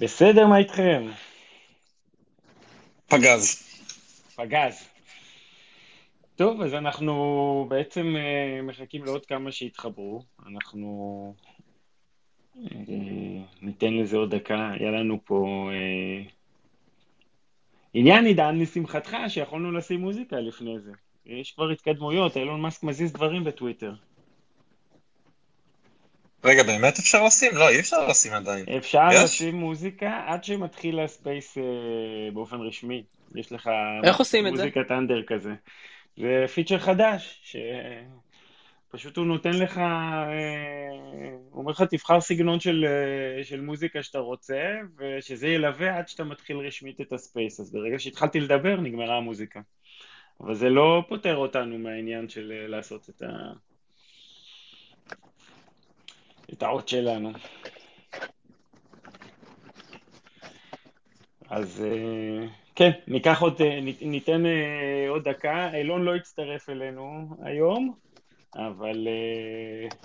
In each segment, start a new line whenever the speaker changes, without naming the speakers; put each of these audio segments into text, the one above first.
בסדר, מה איתכם?
פגז.
פגז. טוב, אז אנחנו בעצם אה, מחכים לעוד כמה שיתחברו. אנחנו אה, ניתן לזה עוד דקה. היה לנו פה אה, עניין עידן לשמחתך שיכולנו לשים מוזיקה לפני זה. יש כבר התקדמויות, אילון מאסק מזיז דברים בטוויטר.
רגע, באמת אפשר לשים? לא, אי אפשר לשים עדיין.
אפשר
יש?
לשים מוזיקה עד שמתחיל הספייס אה, באופן רשמי. יש לך
איך עושים את זה?
מוזיקת אנדר כזה. זה פיצ'ר חדש, שפשוט הוא נותן לך, אה, הוא אומר לך תבחר סגנון של, אה, של מוזיקה שאתה רוצה, ושזה ילווה עד שאתה מתחיל רשמית את הספייס. אז ברגע שהתחלתי לדבר, נגמרה המוזיקה. אבל זה לא פוטר אותנו מהעניין של אה, לעשות את ה... האות שלנו. אז אה, כן, ניקח עוד, אה, ניתן- אה, עוד דקה. אילון לא יצטרף אלינו היום, אבל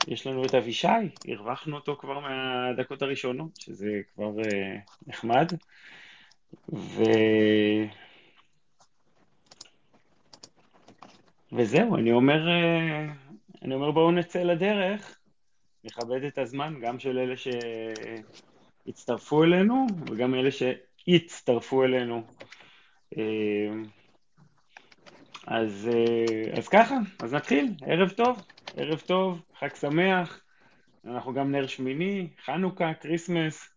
יש לנו את אבישי, הרווחנו אותו כבר מהדקות הראשונות, שזה כבר נחמד. ו... וזהו, אני אומר, אני אומר בואו נצא לדרך, נכבד את הזמן, גם של אלה שהצטרפו אלינו וגם אלה שיצטרפו אלינו. אה, אז, אה, אז ככה, אז נתחיל, ערב טוב, ערב טוב, חג שמח, אנחנו גם נר שמיני, חנוכה, כריסמס,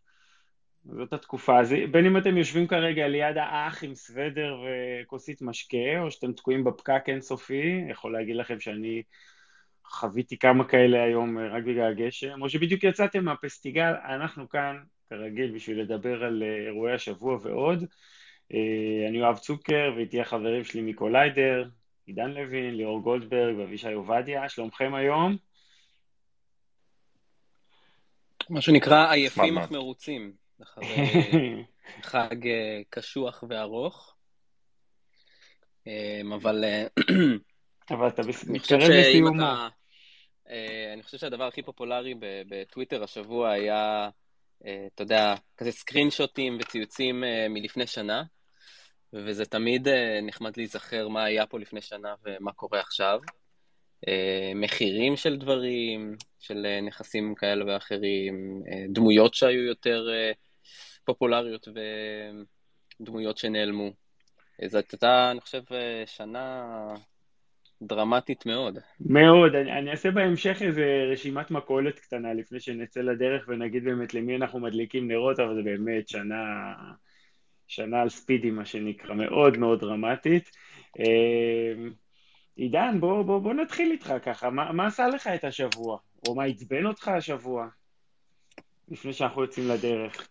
זאת התקופה. אז בין אם אתם יושבים כרגע ליד האח עם סוודר וכוסית משקה, או שאתם תקועים בפקק אינסופי, יכול להגיד לכם שאני חוויתי כמה כאלה היום אה, רק בגלל הגשם, או שבדיוק יצאתם מהפסטיגל, אנחנו כאן, כרגיל, בשביל לדבר על אה, אירועי השבוע ועוד. אה, אני יואב צוקר, ואיתי החברים שלי מקוליידר, עידן לוין, ליאור גולדברג ואבישי עובדיה, שלומכם היום?
מה שנקרא עייפים אך מרוצים. אחרי חג קשוח וארוך. אבל
אבל אתה מתקרב לסיומו.
אה, אני חושב שהדבר הכי פופולרי בטוויטר השבוע היה, אה, אתה יודע, כזה סקרין שוטים וציוצים אה, מלפני שנה, וזה תמיד נחמד להיזכר מה היה פה לפני שנה ומה קורה עכשיו. מחירים של דברים, של נכסים כאלה ואחרים, דמויות שהיו יותר פופולריות ודמויות שנעלמו. זאת הייתה, אני חושב, שנה דרמטית מאוד.
מאוד, אני, אני אעשה בהמשך איזה רשימת מכולת קטנה לפני שנצא לדרך ונגיד באמת למי אנחנו מדליקים נרות, אבל זה באמת שנה, שנה על ספידי מה שנקרא, מאוד מאוד דרמטית. אה, עידן, בוא, בוא, בוא נתחיל איתך ככה, מה, מה עשה לך את השבוע? או מה עצבן אותך השבוע? לפני שאנחנו יוצאים לדרך.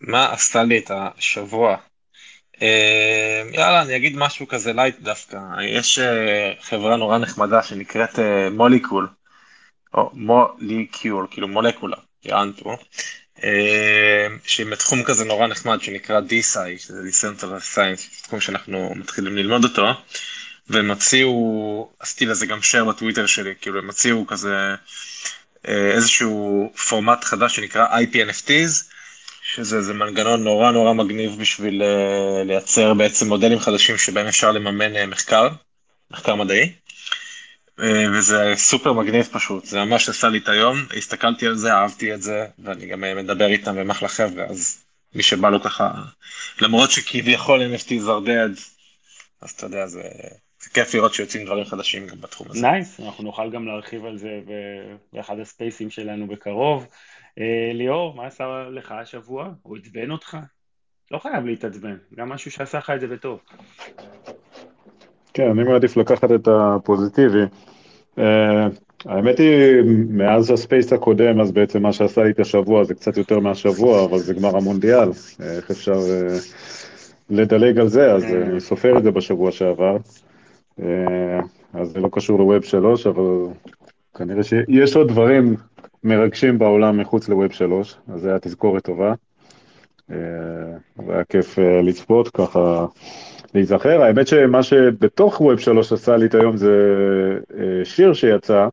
מה עשה לך את השבוע? אה, יאללה, אני אגיד משהו כזה light דווקא. יש אה, חברה נורא נחמדה שנקראת אה, Molecule, או Molecule, כאילו מולקולה, יענו, אה, שהיא בתחום כזה נורא נחמד שנקרא DeSci, שזה Decentralized Science, תחום שאנחנו מתחילים ללמוד אותו, והם הוציאו, עשיתי לזה גם share בטוויטר שלי, כאילו הם הוציאו כזה אה, איזשהו פורמט חדש שנקרא IP-NFTs, שזה איזה מנגנון נורא נורא מגניב בשביל אה, לייצר בעצם מודלים חדשים שבהם אפשר לממן אה, מחקר, מחקר מדעי, אה, וזה סופר מגניב פשוט, זה ממש עשה לי את היום, הסתכלתי על זה, אהבתי את זה, ואני גם מדבר איתם והם אחלה חבר'ה, אז מי שבא לו ככה, למרות שכביכול NFTs are dead, אז אתה יודע, זה, זה כיף לראות שיוצאים דברים חדשים גם בתחום הזה.
nice, אנחנו נוכל גם להרחיב על זה באחד הספייסים שלנו בקרוב. אה, ליאור, מה עשה לך השבוע? הוא עצבן אותך? לא חייב להתעצבן, גם משהו שעשה לך את זה בטוב.
כן, אני מעדיף לקחת את הפוזיטיבי. אה, האמת היא, מאז הספייס הקודם, אז בעצם מה שעשה לי את השבוע זה קצת יותר מהשבוע, אבל זה גמר המונדיאל. אה, איך אפשר אה, לדלג על זה? אז אני סופר את זה בשבוע שעבר. אה, אז זה לא קשור ל Web 3, אבל כנראה שיש עוד דברים מרגשים בעולם מחוץ ל Web 3, אז זה היה תזכורת טובה. אה, והיה כיף אה, לצפות, ככה להיזכר. האמת שמה שבתוך Web 3 עשה לי את היום זה אה, שיר שיצא,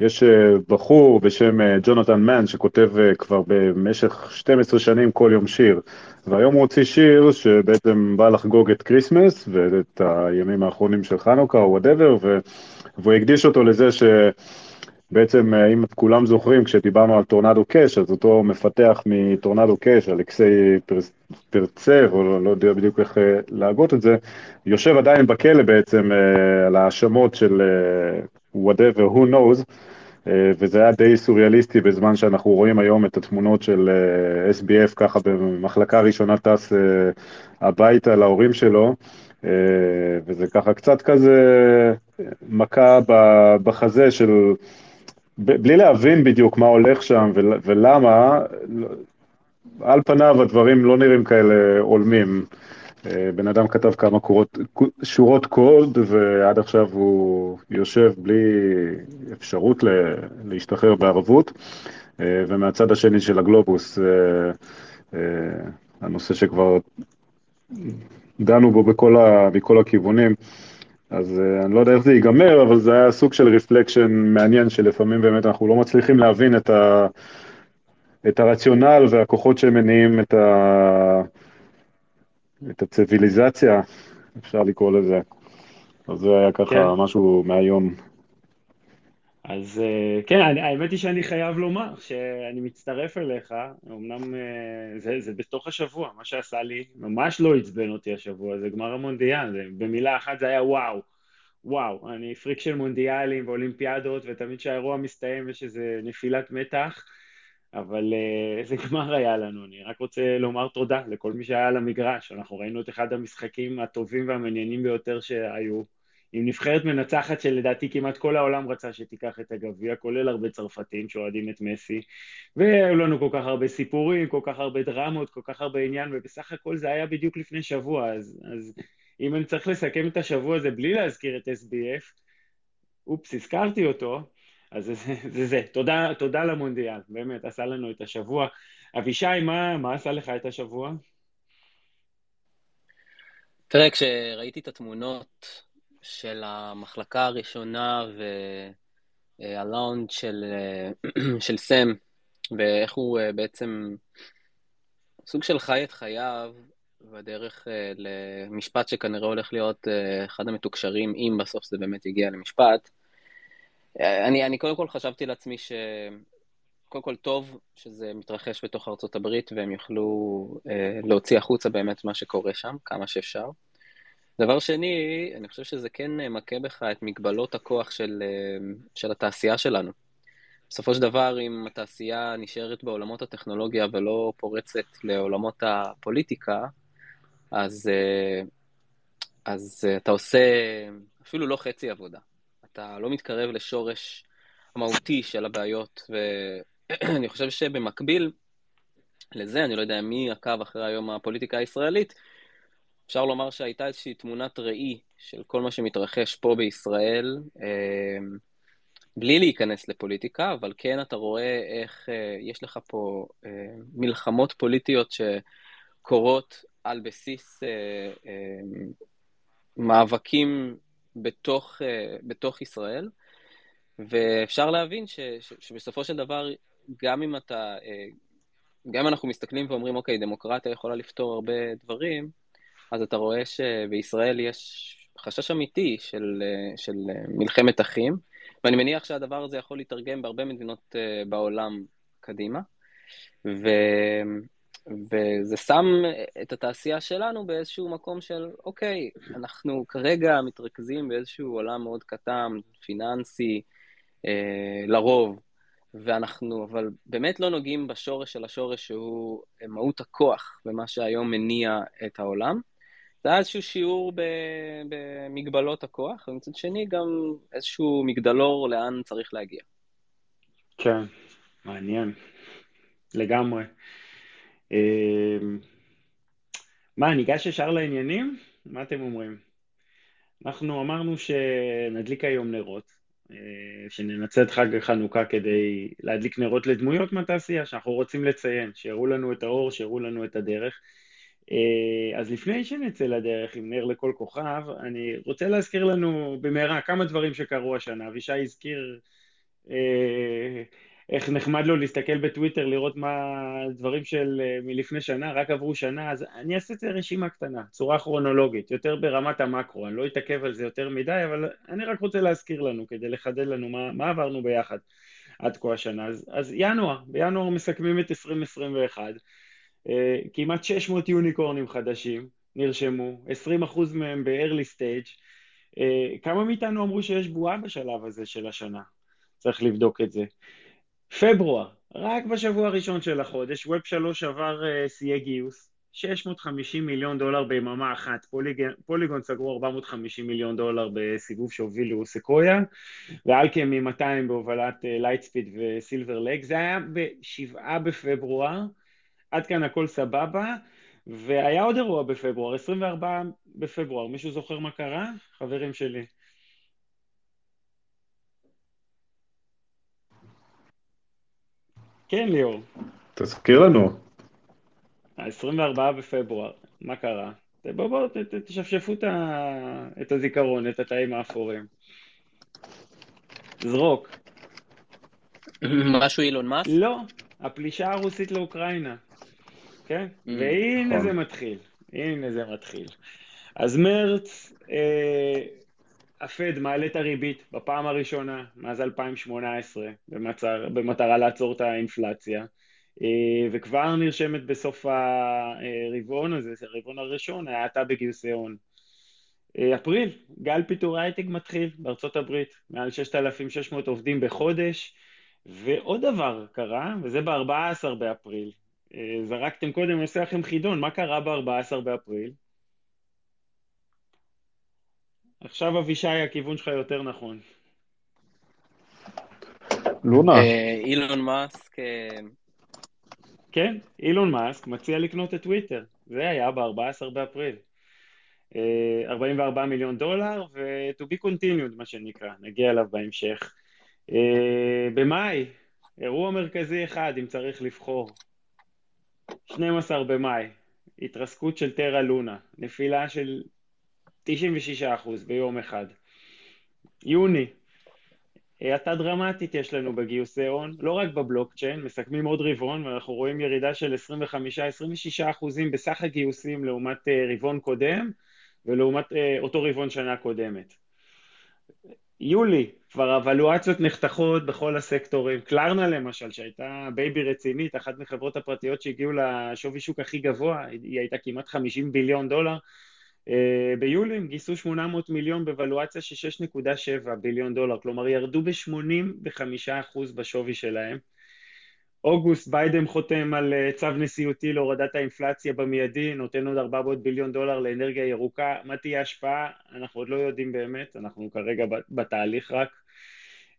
יש בחור בשם ג'ונתן מן שכותב כבר במשך 12 שנים כל יום שיר, והיום הוא הוציא שיר שבעצם בא לחגוג את כריסמס ואת הימים האחרונים של חנוכה או whatever, והוא הקדיש אותו לזה ש... בעצם, אה, אם כולם זוכרים, כשדיברנו על טורנדו קאש, אז אותו מפתח מטורנדו קאש, אלכסיי פרצב, או לא, לא יודע בדיוק איך אה, להגות את זה, יושב עדיין בכלא בעצם אה, על האשמות של whatever, who knows, וזה היה די סוריאליסטי בזמן שאנחנו רואים היום את התמונות של SBF ככה במחלקה ראשונה טס הביתה להורים שלו, וזה ככה קצת כזה מכה בחזה של בלי להבין בדיוק מה הולך שם ולמה, על פניו הדברים לא נראים כאלה הולמים. אה, בן אדם כתב כמה קורות, שורות קוד ועד עכשיו הוא יושב בלי אפשרות להשתחרר בערבות. אה, ומהצד השני של הגלובוס, אה, הנושא שכבר דנו בו בכל, ה, מכל הכיוונים, אז uh, אני לא יודע איך זה ייגמר, אבל זה היה סוג של רפלקשן מעניין, שלפעמים באמת אנחנו לא מצליחים להבין את, ה, את הרציונל והכוחות שמניעים את, ה, את הציוויליזציה, אפשר לקרוא לזה. אז זה היה ככה כן. משהו מהיום.
אז אה, כן, האמת היא שאני חייב לומר שאני מצטרף אליך, אמנם אה, זה, זה בתוך השבוע, מה שעשה לי, ממש לא עצבן אותי השבוע, זה גמר המונדיאל, זה, במילה אחת זה היה וואו, וואו, אני פריק של מונדיאלים ואולימפיאדות, ותמיד כשהאירוע מסתיים יש איזה נפילת מתח, אבל איזה אה, גמר היה לנו, אני רק רוצה לומר תודה לכל מי שהיה על המגרש, אנחנו ראינו את אחד המשחקים הטובים והמעניינים ביותר שהיו. עם נבחרת מנצחת שלדעתי כמעט כל העולם רצה שתיקח את הגביע, כולל הרבה צרפתים שאוהדים את מסי, והיו לנו כל כך הרבה סיפורים, כל כך הרבה דרמות, כל כך הרבה עניין, ובסך הכל זה היה בדיוק לפני שבוע, אז, אז אם אני צריך לסכם את השבוע הזה בלי להזכיר את SBF, אופס, הזכרתי אותו, אז זה זה. זה. תודה, תודה למונדיאל, באמת, עשה לנו את השבוע. אבישי, מה, מה עשה לך את השבוע?
תראה, כשראיתי את התמונות של המחלקה הראשונה והלאונד של, של סם, ואיך הוא אה, בעצם סוג של חי את חייו אה, למשפט שכנראה הולך להיות אה, אחד המתוקשרים, אם בסוף זה באמת יגיע למשפט. אני, אני קודם כל חשבתי לעצמי ש... קודם כל טוב שזה מתרחש בתוך ארצות הברית והם יוכלו אה, להוציא החוצה באמת מה שקורה שם, כמה שאפשר. דבר שני, אני חושב שזה כן מכה בך את מגבלות הכוח של, אה, של התעשייה שלנו. בסופו של דבר, אם התעשייה נשארת בעולמות הטכנולוגיה ולא פורצת לעולמות הפוליטיקה, אז, אה, אז אתה עושה אפילו לא חצי עבודה. אתה לא מתקרב לשורש המהותי של הבעיות, ואני חושב שבמקביל לזה, אני לא יודע מי עקב אחרי היום הפוליטיקה הישראלית, אפשר לומר שהייתה איזושהי תמונת ראי של כל מה שמתרחש פה בישראל, אה, בלי להיכנס לפוליטיקה, אבל כן אתה רואה איך אה, יש לך פה אה, מלחמות פוליטיות שקורות על בסיס מאבקים בתוך, בתוך ישראל, ואפשר להבין ש, ש, שבסופו של דבר, גם אם אתה, גם אם אנחנו מסתכלים ואומרים, אוקיי, דמוקרטיה יכולה לפתור הרבה דברים, אז אתה רואה שבישראל יש חשש אמיתי של, של מלחמת אחים, ואני מניח שהדבר הזה יכול להתרגם בהרבה מדינות אה, בעולם קדימה, ו, וזה שם את התעשייה שלנו באיזשהו מקום של, אוקיי, אנחנו כרגע מתרכזים באיזשהו עולם מאוד קטן, פיננסי, אה, לרוב, ואנחנו אבל באמת לא נוגעים בשורש של השורש שהוא מהות הכוח ומה שהיום מניע את העולם. זה היה איזשהו שיעור במגבלות הכוח, ומצד שני גם איזשהו מגדלור לאן צריך להגיע.
כן, מעניין, לגמרי. אמ, מה, ניגש ישר לעניינים? מה אתם אומרים? אנחנו אמרנו שנדליק היום נרות, אה, שננצל את חג החנוכה כדי להדליק נרות לדמויות מהתעשייה שאנחנו רוצים לציין, שיראו לנו את האור, שיראו לנו את הדרך. אה, אז לפני שנצא לדרך עם נר לכל כוכב, אני רוצה להזכיר לנו במהרה כמה דברים שקרו השנה. אבישי הזכיר אה, איך נחמד לו להסתכל בטוויטר, לראות מה דברים של אה, מלפני שנה, רק עברו שנה, אז אני אעשה את זה רשימה קטנה, צורה כרונולוגית, יותר ברמת המקרו, אני לא אתעכב על זה יותר מדי, אבל אני רק רוצה להזכיר לנו, כדי לחדד לנו מה, מה עברנו ביחד עד כה השנה. אז, אז ינואר, בינואר מסכמים את 2021, אה, כמעט 600 יוניקורנים חדשים נרשמו, 20% מהם ב-early stage, אה, כמה מאיתנו אמרו שיש בועה בשלב הזה של השנה? צריך לבדוק את זה. פברואר, רק בשבוע הראשון של החודש, ווב 3 עבר uh, שיאי גיוס, 650 מיליון דולר ביממה אחת, פוליגון, פוליגון סגרו 450 מיליון דולר בסיבוב שהובילו סקויה, ו Alchemy 200 בהובלת Lightspeed ו Silver Lake, זה היה בשבעה בפברואר, עד כאן הכל סבבה, והיה עוד אירוע בפברואר, 24 בפברואר, מישהו זוכר מה קרה? חברים שלי. כן, ליאור.
תזכיר לנו.
ה-24 בפברואר, מה קרה? בואו בואו תשפשפו את הזיכרון, את התאים האפורים. זרוק.
משהו אילון מאסק?
לא, הפלישה הרוסית לאוקראינה. כן? Mm, והנה נכון. זה מתחיל. הנה זה מתחיל. אז מרץ, אה, הפד מעלה את הריבית בפעם הראשונה מאז 2018 במצר, במטרה לעצור את האינפלציה אה, וכבר נרשמת בסוף הרבעון הזה, הרבעון הראשון, האטה בגיוסי הון. אה, אפריל, גל פיטורי הייטק מתחיל בארצות הברית, מעל 6,600 עובדים בחודש ועוד דבר קרה, וזה ב-14 באפריל. אה, זרקתם קודם, אני עושה לכם חידון, מה קרה ב-14 באפריל? עכשיו אבישי, הכיוון שלך יותר נכון.
לונה.
אה, אילון מאסק. אה,
כן, אילון מאסק מציע לקנות את טוויטר. זה היה ב-14 באפריל. 44 אה, מיליון דולר, ו-to be continued, מה שנקרא, נגיע אליו בהמשך. במאי, אירוע מרכזי אחד, אם צריך לבחור. 12 במאי, התרסקות של טרה לונה, נפילה של 96% ביום אחד. יוני, האטה דרמטית יש לנו בגיוסי הון, לא רק בבלוקצ'יין, מסכמים עוד רבעון ואנחנו רואים ירידה של 25-26% בסך הגיוסים לעומת אה, רבעון קודם ולעומת אה, אותו רבעון שנה קודמת. יולי, כבר ולואציות נחתכות בכל הסקטורים. Klarna למשל, שהייתה baby רצינית, אחת מחברות הפרטיות שהגיעו לשווי שוק הכי גבוה, היא הייתה כמעט 50 ביליון דולר, אה, ביולי הם גייסו 800 מיליון בוולואציה של 6.7 ביליון דולר, כלומר ירדו ב-85% בשווי שלהם. אוגוסט ביידן חותם על אה, צו נשיאותי להורדת האינפלציה במיידי, נותן עוד 400 ביליון דולר לאנרגיה ירוקה. מה תהיה ההשפעה? אנחנו עוד לא יודעים באמת, אנחנו כרגע בתהליך רק.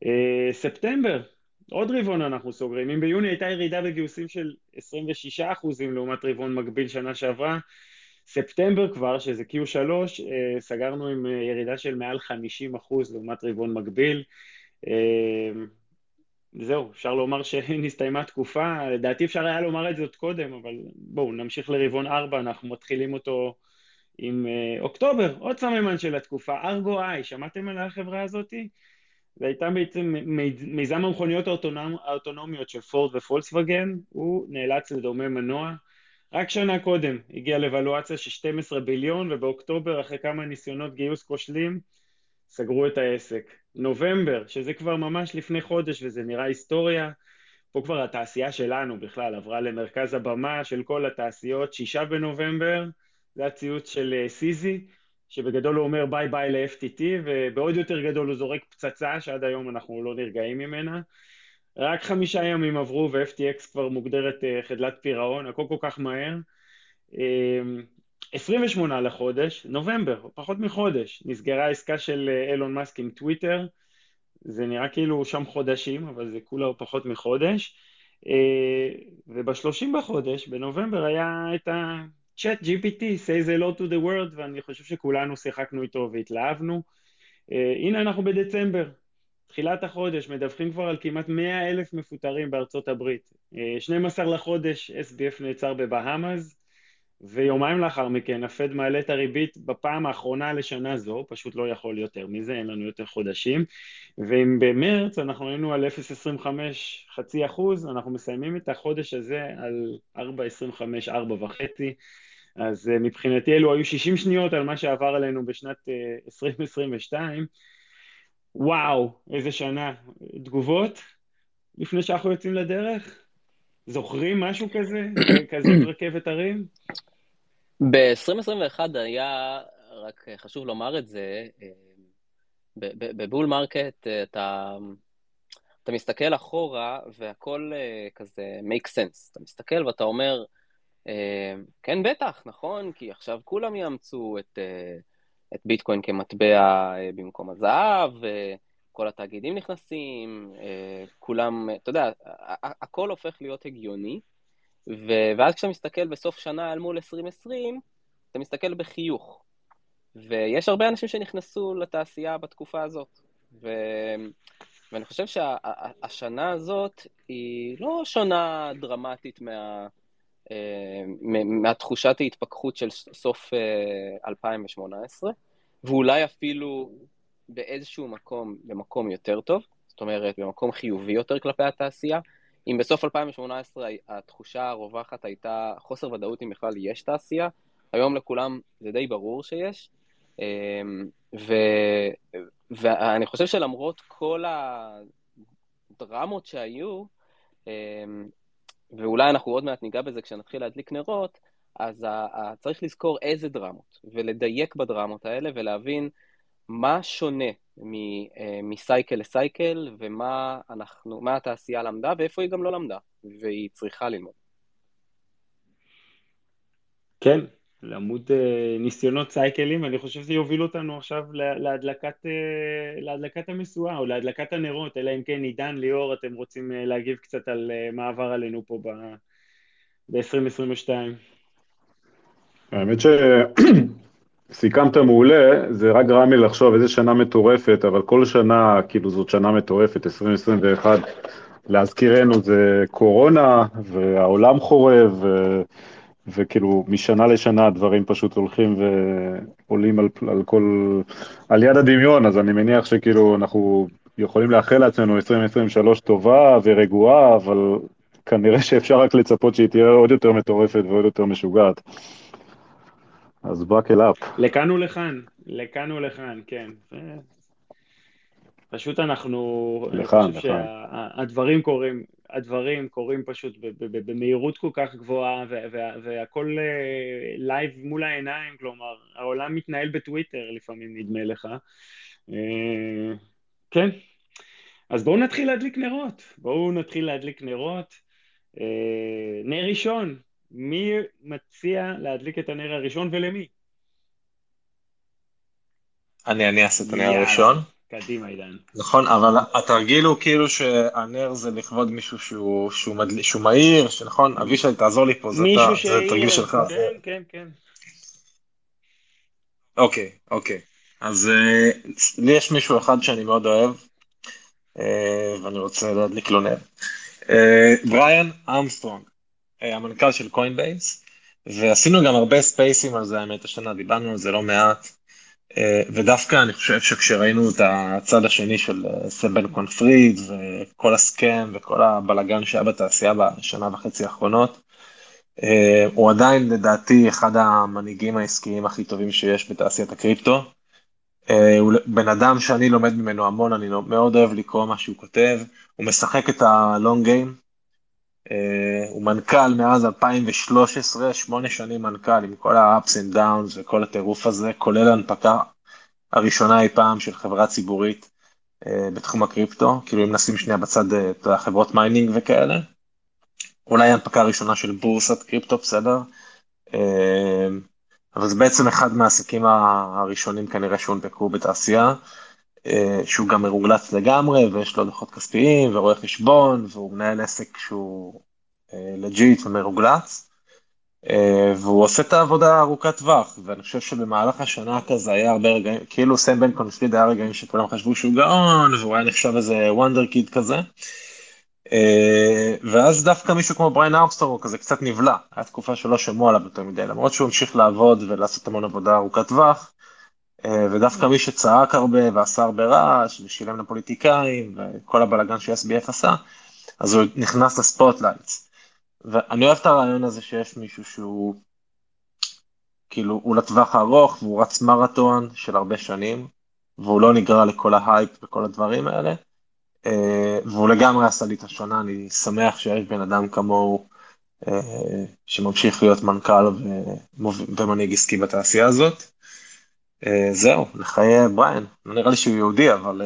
אה, ספטמבר, עוד רבעון אנחנו סוגרים. אם ביוני הייתה ירידה בגיוסים של 26% לעומת רבעון מקביל שנה שעברה, ספטמבר כבר, שזה Q3, אה, סגרנו עם ירידה של מעל 50 אחוז לעומת רבעון מקביל. אה, זהו, אפשר לומר שנסתיימה תקופה, לדעתי אפשר היה לומר את עוד קודם, אבל בואו נמשיך לרבעון 4, אנחנו מתחילים אותו עם אוקטובר, עוד סממן של התקופה, ארגו איי, שמעתם על החברה הזאתי? זה הייתה בעצם מיזם המכוניות האוטונומיות של פורד ופולקסווגן, הוא נאלץ לדומם מנוע. רק שנה קודם הגיע לוולואציה של 12 ביליון ובאוקטובר אחרי כמה ניסיונות גיוס כושלים סגרו את העסק. נובמבר, שזה כבר ממש לפני חודש וזה נראה היסטוריה, פה כבר התעשייה שלנו בכלל עברה למרכז הבמה של כל התעשיות, שישה בנובמבר, זה הציוץ של אה, CZ, שבגדול הוא אומר ביי ביי ל-FTT ובעוד יותר גדול הוא זורק פצצה שעד היום אנחנו לא נרגעים ממנה. רק חמישה ימים עברו ו-FTX כבר מוגדרת אה, חדלת פירעון, הכל כל כך מהר. 28 אה, לחודש, נובמבר, פחות מחודש, נסגרה העסקה של אה, אילון מאסק עם טוויטר, זה נראה כאילו שם חודשים, אבל זה כולה פחות מחודש. ובשלושים בחודש, בנובמבר, היה את ה-chat GPT, say the law to the world, ואני חושב שכולנו שיחקנו איתו והתלהבנו. הנה אנחנו בדצמבר, תחילת החודש מדווחים כבר על כמעט 100 אלף מפוטרים בארצות הברית. 12 אה, לחודש SBF נעצר בבהאמאז, ויומיים לאחר מכן הפד מעלה את הריבית בפעם האחרונה לשנה זו, פשוט לא יכול יותר מזה, אין לנו יותר חודשים, ואם במרץ אנחנו היינו על 0.25 חצי אחוז, אנחנו מסיימים את החודש הזה על 4.25, 4.5, אז אה, מבחינתי אלו היו 60 שניות על מה שעבר עלינו בשנת 2022. אה, וואו, איזה שנה. תגובות לפני שאנחנו יוצאים לדרך? זוכרים משהו כזה? כזה רכבת הרים?
ב-2021 היה, רק חשוב לומר את זה, אה, ב bull market אתה, אתה מסתכל אחורה והכל כזה make sense. אתה מסתכל ואתה אומר, אה, כן, בטח, נכון, כי עכשיו כולם יאמצו את, אה, את ביטקוין כמטבע אה, במקום הזהב, כל התאגידים נכנסים, כולם, אתה יודע, הכל הופך להיות הגיוני, ואז כשאתה מסתכל בסוף שנה אל מול 2020, אתה מסתכל בחיוך. ויש הרבה אנשים שנכנסו לתעשייה בתקופה הזאת. ו... ואני חושב שהשנה שה... הזאת היא לא שונה דרמטית מה... אה, מהתחושת ההתפכחות של סוף 2018, אה, ואולי אפילו באיזשהו מקום, במקום יותר טוב, זאת אומרת, במקום חיובי יותר כלפי התעשייה. אם בסוף 2018 התחושה הרווחת הייתה חוסר ודאות אם בכלל יש תעשייה, היום לכולם זה די ברור שיש. אה, ו, ואני חושב שלמרות כל הדרמות שהיו, ואולי אנחנו עוד מעט ניגע בזה כשנתחיל להדליק נרות, אז צריך לזכור איזה דרמות, ולדייק בדרמות האלה, ולהבין מה שונה אה, מסייקל לסייקל, ומה אנחנו, מה התעשייה למדה, ואיפה היא גם לא למדה, והיא צריכה ללמוד.
כן, לעמוד אה, ניסיונות סייקלים, אני חושב שזה יוביל אותנו עכשיו להדלקת, אה, להדלקת המשואה או להדלקת הנרות, אלא אם כן עידן, ליאור, אתם רוצים להגיב קצת על מה עבר עלינו פה ב-2022.
האמת שסיכמת מעולה, זה רק גרם לי לחשוב איזה שנה מטורפת, אבל כל שנה, כאילו זאת שנה מטורפת, 2021, להזכירנו זה קורונה, והעולם חורב, ו... וכאילו משנה לשנה הדברים פשוט הולכים ועולים על, על כל, על יד הדמיון, אז אני מניח שכאילו אנחנו יכולים לאחל לעצמנו 2023 טובה ורגועה, אבל כנראה שאפשר רק לצפות שהיא תהיה עוד יותר מטורפת ועוד יותר משוגעת. אז buckle up.
לכאן ולכאן, לכאן ולכאן, כן. פשוט אנחנו, לכאן, אני חושב שהדברים קורים, הדברים קורים פשוט במהירות כל כך גבוהה והכל live אה, מול העיניים, כלומר העולם מתנהל בטוויטר לפעמים נדמה לך. אה, כן, אז בואו נתחיל להדליק נרות, בואו נתחיל להדליק נרות. אה, נר ראשון, מי מציע להדליק את הנר הראשון ולמי?
אני, אני אעשה את הנר הראשון.
קדימה, עידן.
נכון, אבל התרגיל הוא כאילו שהנר זה לכבוד מישהו שהוא, שהוא, מדל... שהוא מהיר, שנכון? אבישי, תעזור לי פה, זה, אתה, ש... זה תרגיל שלך.
כן, כן, כן.
אוקיי, אוקיי. אז אה, לי יש מישהו אחד שאני מאוד אוהב, אה, ואני רוצה להדליק לו נר. אה, בריאן ארמסטרונג, המנכ"ל של Coinbase, ועשינו גם הרבה ספייסים על זה, האמת, השנה דיברנו על זה לא מעט. אה, ודווקא אני חושב שכשראינו את הצד השני של אה, סם בנקמן פריד וכל ה scam וכל הבלגן שהיה בתעשייה בשנה וחצי האחרונות, אה, הוא עדיין לדעתי אחד המנהיגים העסקיים הכי טובים שיש בתעשיית הקריפטו. הוא בן אדם שאני לומד ממנו המון, אני מאוד אוהב לקרוא מה שהוא כותב, הוא משחק את ה long game, הוא מנכ"ל מאז 2013, שמונה שנים מנכ"ל עם כל ה-ups and downs וכל הטירוף הזה, כולל הנפקה הראשונה אי פעם של חברה ציבורית אה, בתחום הקריפטו, כאילו אם נשים שנייה בצד אה, את החברות mining וכאלה. אולי הנפקה ראשונה של בורסת קריפטו, בסדר? אה, אבל זה בעצם אחד מהעסקים הראשונים כנראה שהונפקו בתעשייה, שהוא גם מרוגלט לגמרי ויש לו דוחות כספיים ורואה חשבון והוא מנהל עסק שהוא legit ומרוגלט. אה, והוא עושה את העבודה ארוכת טווח, ואני חושב שבמהלך השנה כזה היה הרבה רגעים, כאילו סם בנקמן פריד היה רגעים שכולם חשבו שהוא גאון, והוא היה נחשב איזה wonder kid כזה. אה, ואז דווקא מישהו כמו בריין ארמסטרונג כזה קצת נבלע, הייתה תקופה שלא שמעו עליו יותר מדי, למרות שהוא המשיך לעבוד ולעשות המון עבודה ארוכת טווח, אה, ודווקא מי שצעק הרבה ועשה הרבה רעש ושילם לפוליטיקאים וכל הבלאגן ש-SBF עשה, אז הוא נכנס ל spotlights. ואני אוהב את הרעיון הזה שיש מישהו שהוא כאילו הוא לטווח הארוך והוא רץ מרתון של הרבה שנים והוא לא נגרר לכל ההייפ וכל הדברים האלה. אה, והוא לגמרי עשה לי את השנה, אני שמח שיש בן אדם כמוהו אה, שממשיך להיות מנכ"ל ומנהיג עסקי בתעשייה הזאת. אה, זהו, לחיי בריין, לא נראה לי שהוא יהודי, אבל...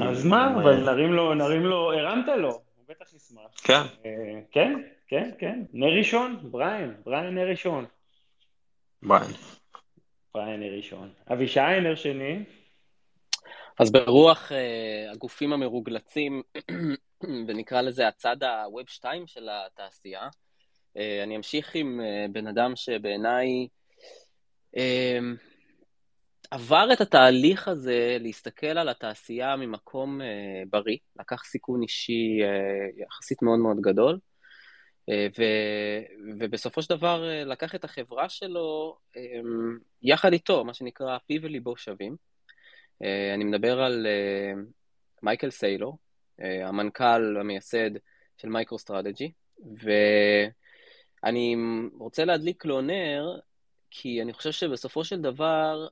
אז מה, אבל נרים לו, נרים לו, הרמת לו, הוא בטח ישמח.
כן.
כן, כן, כן. נר ראשון, בריין, בריין נר ראשון.
בריין.
בריין נר ראשון. אבישי נר שני.
אז ברוח uh, הגופים המרוגלצים, ונקרא לזה הצד ה-Web 2 של התעשייה, uh, אני אמשיך עם uh, בן אדם שבעיניי uh, עבר את התהליך הזה להסתכל על התעשייה ממקום uh, בריא, לקח סיכון אישי uh, יחסית מאוד מאוד גדול, uh, ו, ובסופו של דבר uh, לקח את החברה שלו um, יחד איתו, מה שנקרא פיו וליבו שווים. אה, אני מדבר על אה, מייקל סיילו, אה, המנכ"ל המייסד של MicroStrategy, ואני רוצה להדליק לו נר, כי אני חושב שבסופו של דבר,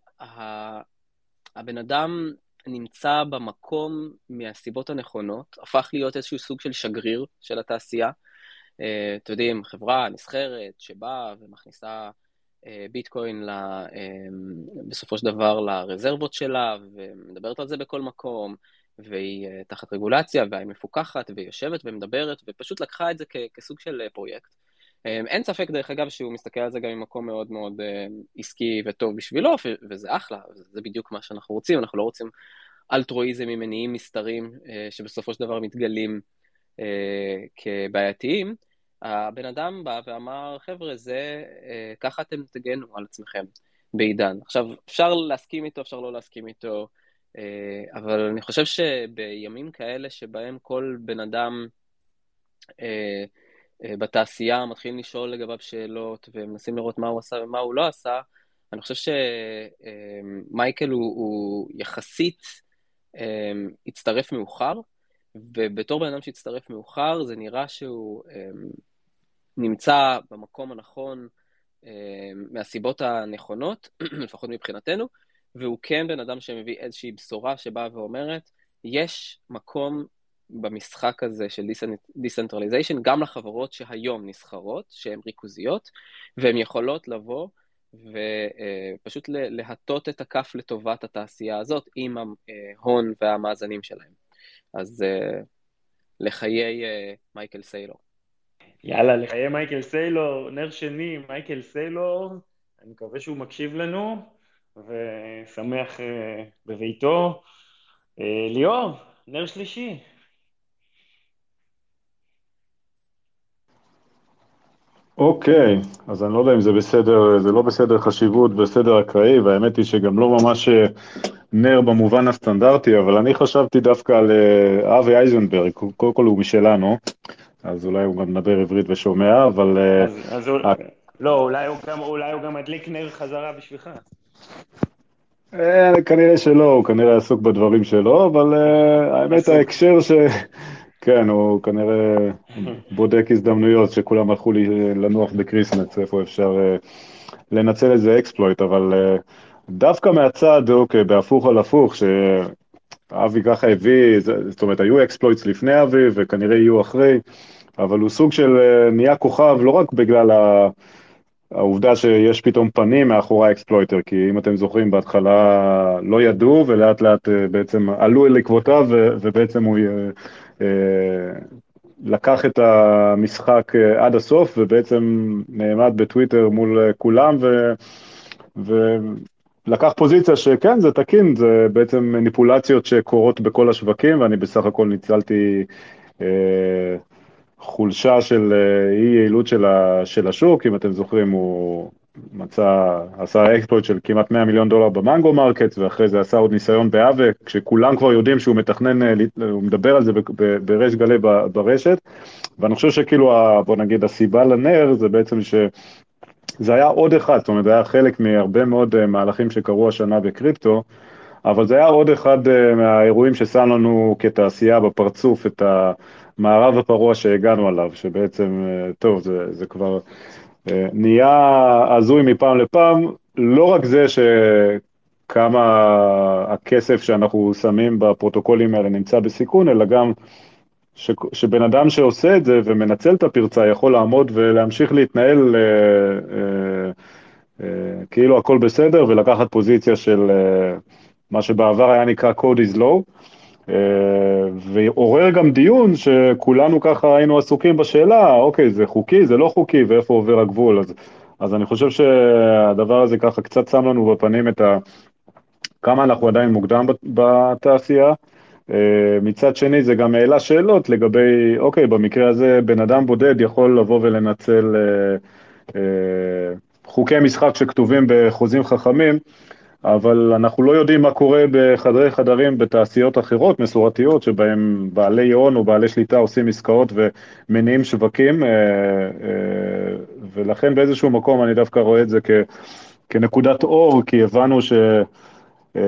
הבן אדם נמצא במקום מהסיבות הנכונות, הפך להיות איזשהו סוג של שגריר של התעשייה. אתם יודעים, חברה נסחרת שבאה ומכניסה אה, ביטקוין אה, בסופו של דבר לרזרבות שלה, ומדברת על זה בכל מקום, והיא אה, תחת רגולציה, והיא מפוקחת, והיא יושבת ומדברת, ופשוט לקחה את זה כסוג של פרויקט. אין ספק, דרך אגב, שהוא מסתכל על זה גם ממקום מאוד מאוד עסקי וטוב בשבילו, וזה אחלה, זה בדיוק מה שאנחנו רוצים, אנחנו לא רוצים אלטרואיזם עם מניעים נסתרים, שבסופו של דבר מתגלים כבעייתיים. הבן אדם בא ואמר, חבר'ה, זה, אה, ככה אתם תגנו על עצמכם בעידן. עכשיו, אפשר להסכים איתו, אפשר לא להסכים איתו, אה, אבל אני חושב שבימים כאלה שבהם כל בן אדם אה, בתעשייה מתחיל לשאול לגביו שאלות ומנסים לראות מה הוא עשה ומה הוא לא עשה, אני חושב שמייקל הוא, הוא יחסית הצטרף מאוחר, ובתור בן אדם שהצטרף מאוחר, זה נראה שהוא נמצא במקום הנכון אה, מהסיבות הנכונות, לפחות מבחינתנו, והוא כן בן אדם שמביא איזושהי בשורה שבאה ואומרת, יש מקום במשחק הזה של decentralization גם לחברות שהיום נסחרות, שהן ריכוזיות, והן יכולות לבוא ופשוט אה, להטות את הכף לטובת התעשייה הזאת עם ההון והמאזנים שלהם. אז אה, לחיי מייקל סיילור.
יאללה, לחיי מייקל סיילור, נר שני, מייקל סיילור, אני מקווה שהוא מקשיב לנו, ושמח בביתו. ליאור, נר שלישי.
אוקיי, okay, אז אני לא יודע אם זה בסדר, זה לא בסדר חשיבות, בסדר אקראי, והאמת היא שגם לא ממש אה, נר במובן הסטנדרטי, אבל אני חשבתי דווקא על אבי אייזנברג, קודם כל הוא משלנו, אז אולי הוא גם מדבר עברית ושומע, אבל...
אה, אז, אז הוא... לא, אולי הוא, גם, אולי הוא גם מדליק נר חזרה בשבילך.
אה, כנראה שלא, הוא כנראה עסוק בדברים שלו, אבל אה, האמת ההקשר ש... כן, הוא כנראה בודק הזדמנויות שכולם הלכו לנוח בקריסמס, איפה אפשר לנצל איזה exploit, אבל דווקא מהצד, אוקיי, בהפוך על הפוך, שאבי ככה הביא, זאת אומרת, היו exploits לפני אבי וכנראה יהיו אחרי, אבל הוא סוג של אה, נהיה כוכב לא רק בגלל העובדה שיש פתאום פנים מאחורי ה exploiter, כי אם אתם זוכרים, בהתחלה לא ידעו ולאט לאט אה, בעצם עלו אל עקבותיו ובעצם הוא אה, לקח את המשחק עד הסוף ובעצם נעמד בטוויטר מול כולם ו... ולקח פוזיציה שכן, זה תקין, זה בעצם מניפולציות שקורות בכל השווקים ואני בסך הכל ניצלתי חולשה של אה, אי יעילות של, ה, של השוק, אם אתם זוכרים, הוא מצא, עשה exploit של כמעט 100 מיליון דולר ב Mango Markets, ואחרי זה עשה עוד ניסיון ב Aave, כשכולם כבר יודעים שהוא מתכנן, אה, הוא מדבר על זה בריש גלי ברשת, ואני חושב שכאילו, בוא נגיד, הסיבה לנר זה בעצם שזה היה עוד אחד, זאת אומרת, זה היה חלק מהרבה מאוד אה, מהלכים שקרו השנה בקריפטו, אבל זה היה עוד אחד אה, מהאירועים ששם לנו כתעשייה בפרצוף את המערב הפרוע שהגענו עליו, שבעצם, טוב, זה, זה כבר... נהיה הזוי מפעם לפעם, לא רק זה שכמה הכסף שאנחנו שמים בפרוטוקולים האלה נמצא בסיכון, אלא גם ש, שבן אדם שעושה את זה ומנצל את הפרצה יכול לעמוד ולהמשיך להתנהל אה, אה, אה, כאילו הכל בסדר ולקחת פוזיציה של אה, מה שבעבר היה נקרא code is low. אה, ועורר גם דיון שכולנו ככה היינו עסוקים בשאלה, אוקיי, זה חוקי, זה לא חוקי, ואיפה עובר הגבול. אז, אז אני חושב שהדבר הזה ככה קצת שם לנו בפנים את ה... כמה אנחנו עדיין מוקדם בתעשייה. אה, מצד שני זה גם העלה שאלות לגבי, אוקיי, במקרה הזה בן אדם בודד יכול לבוא ולנצל אה, חוקי משחק שכתובים בחוזים חכמים, אבל אנחנו לא יודעים מה קורה בחדרי חדרים בתעשיות אחרות, מסורתיות, שבהם בעלי הון או בעלי שליטה עושים עסקאות ומניעים שווקים, אה, אה, ולכן באיזשהו מקום אני דווקא רואה את זה כ, כנקודת אור, כי הבנו ש... אה,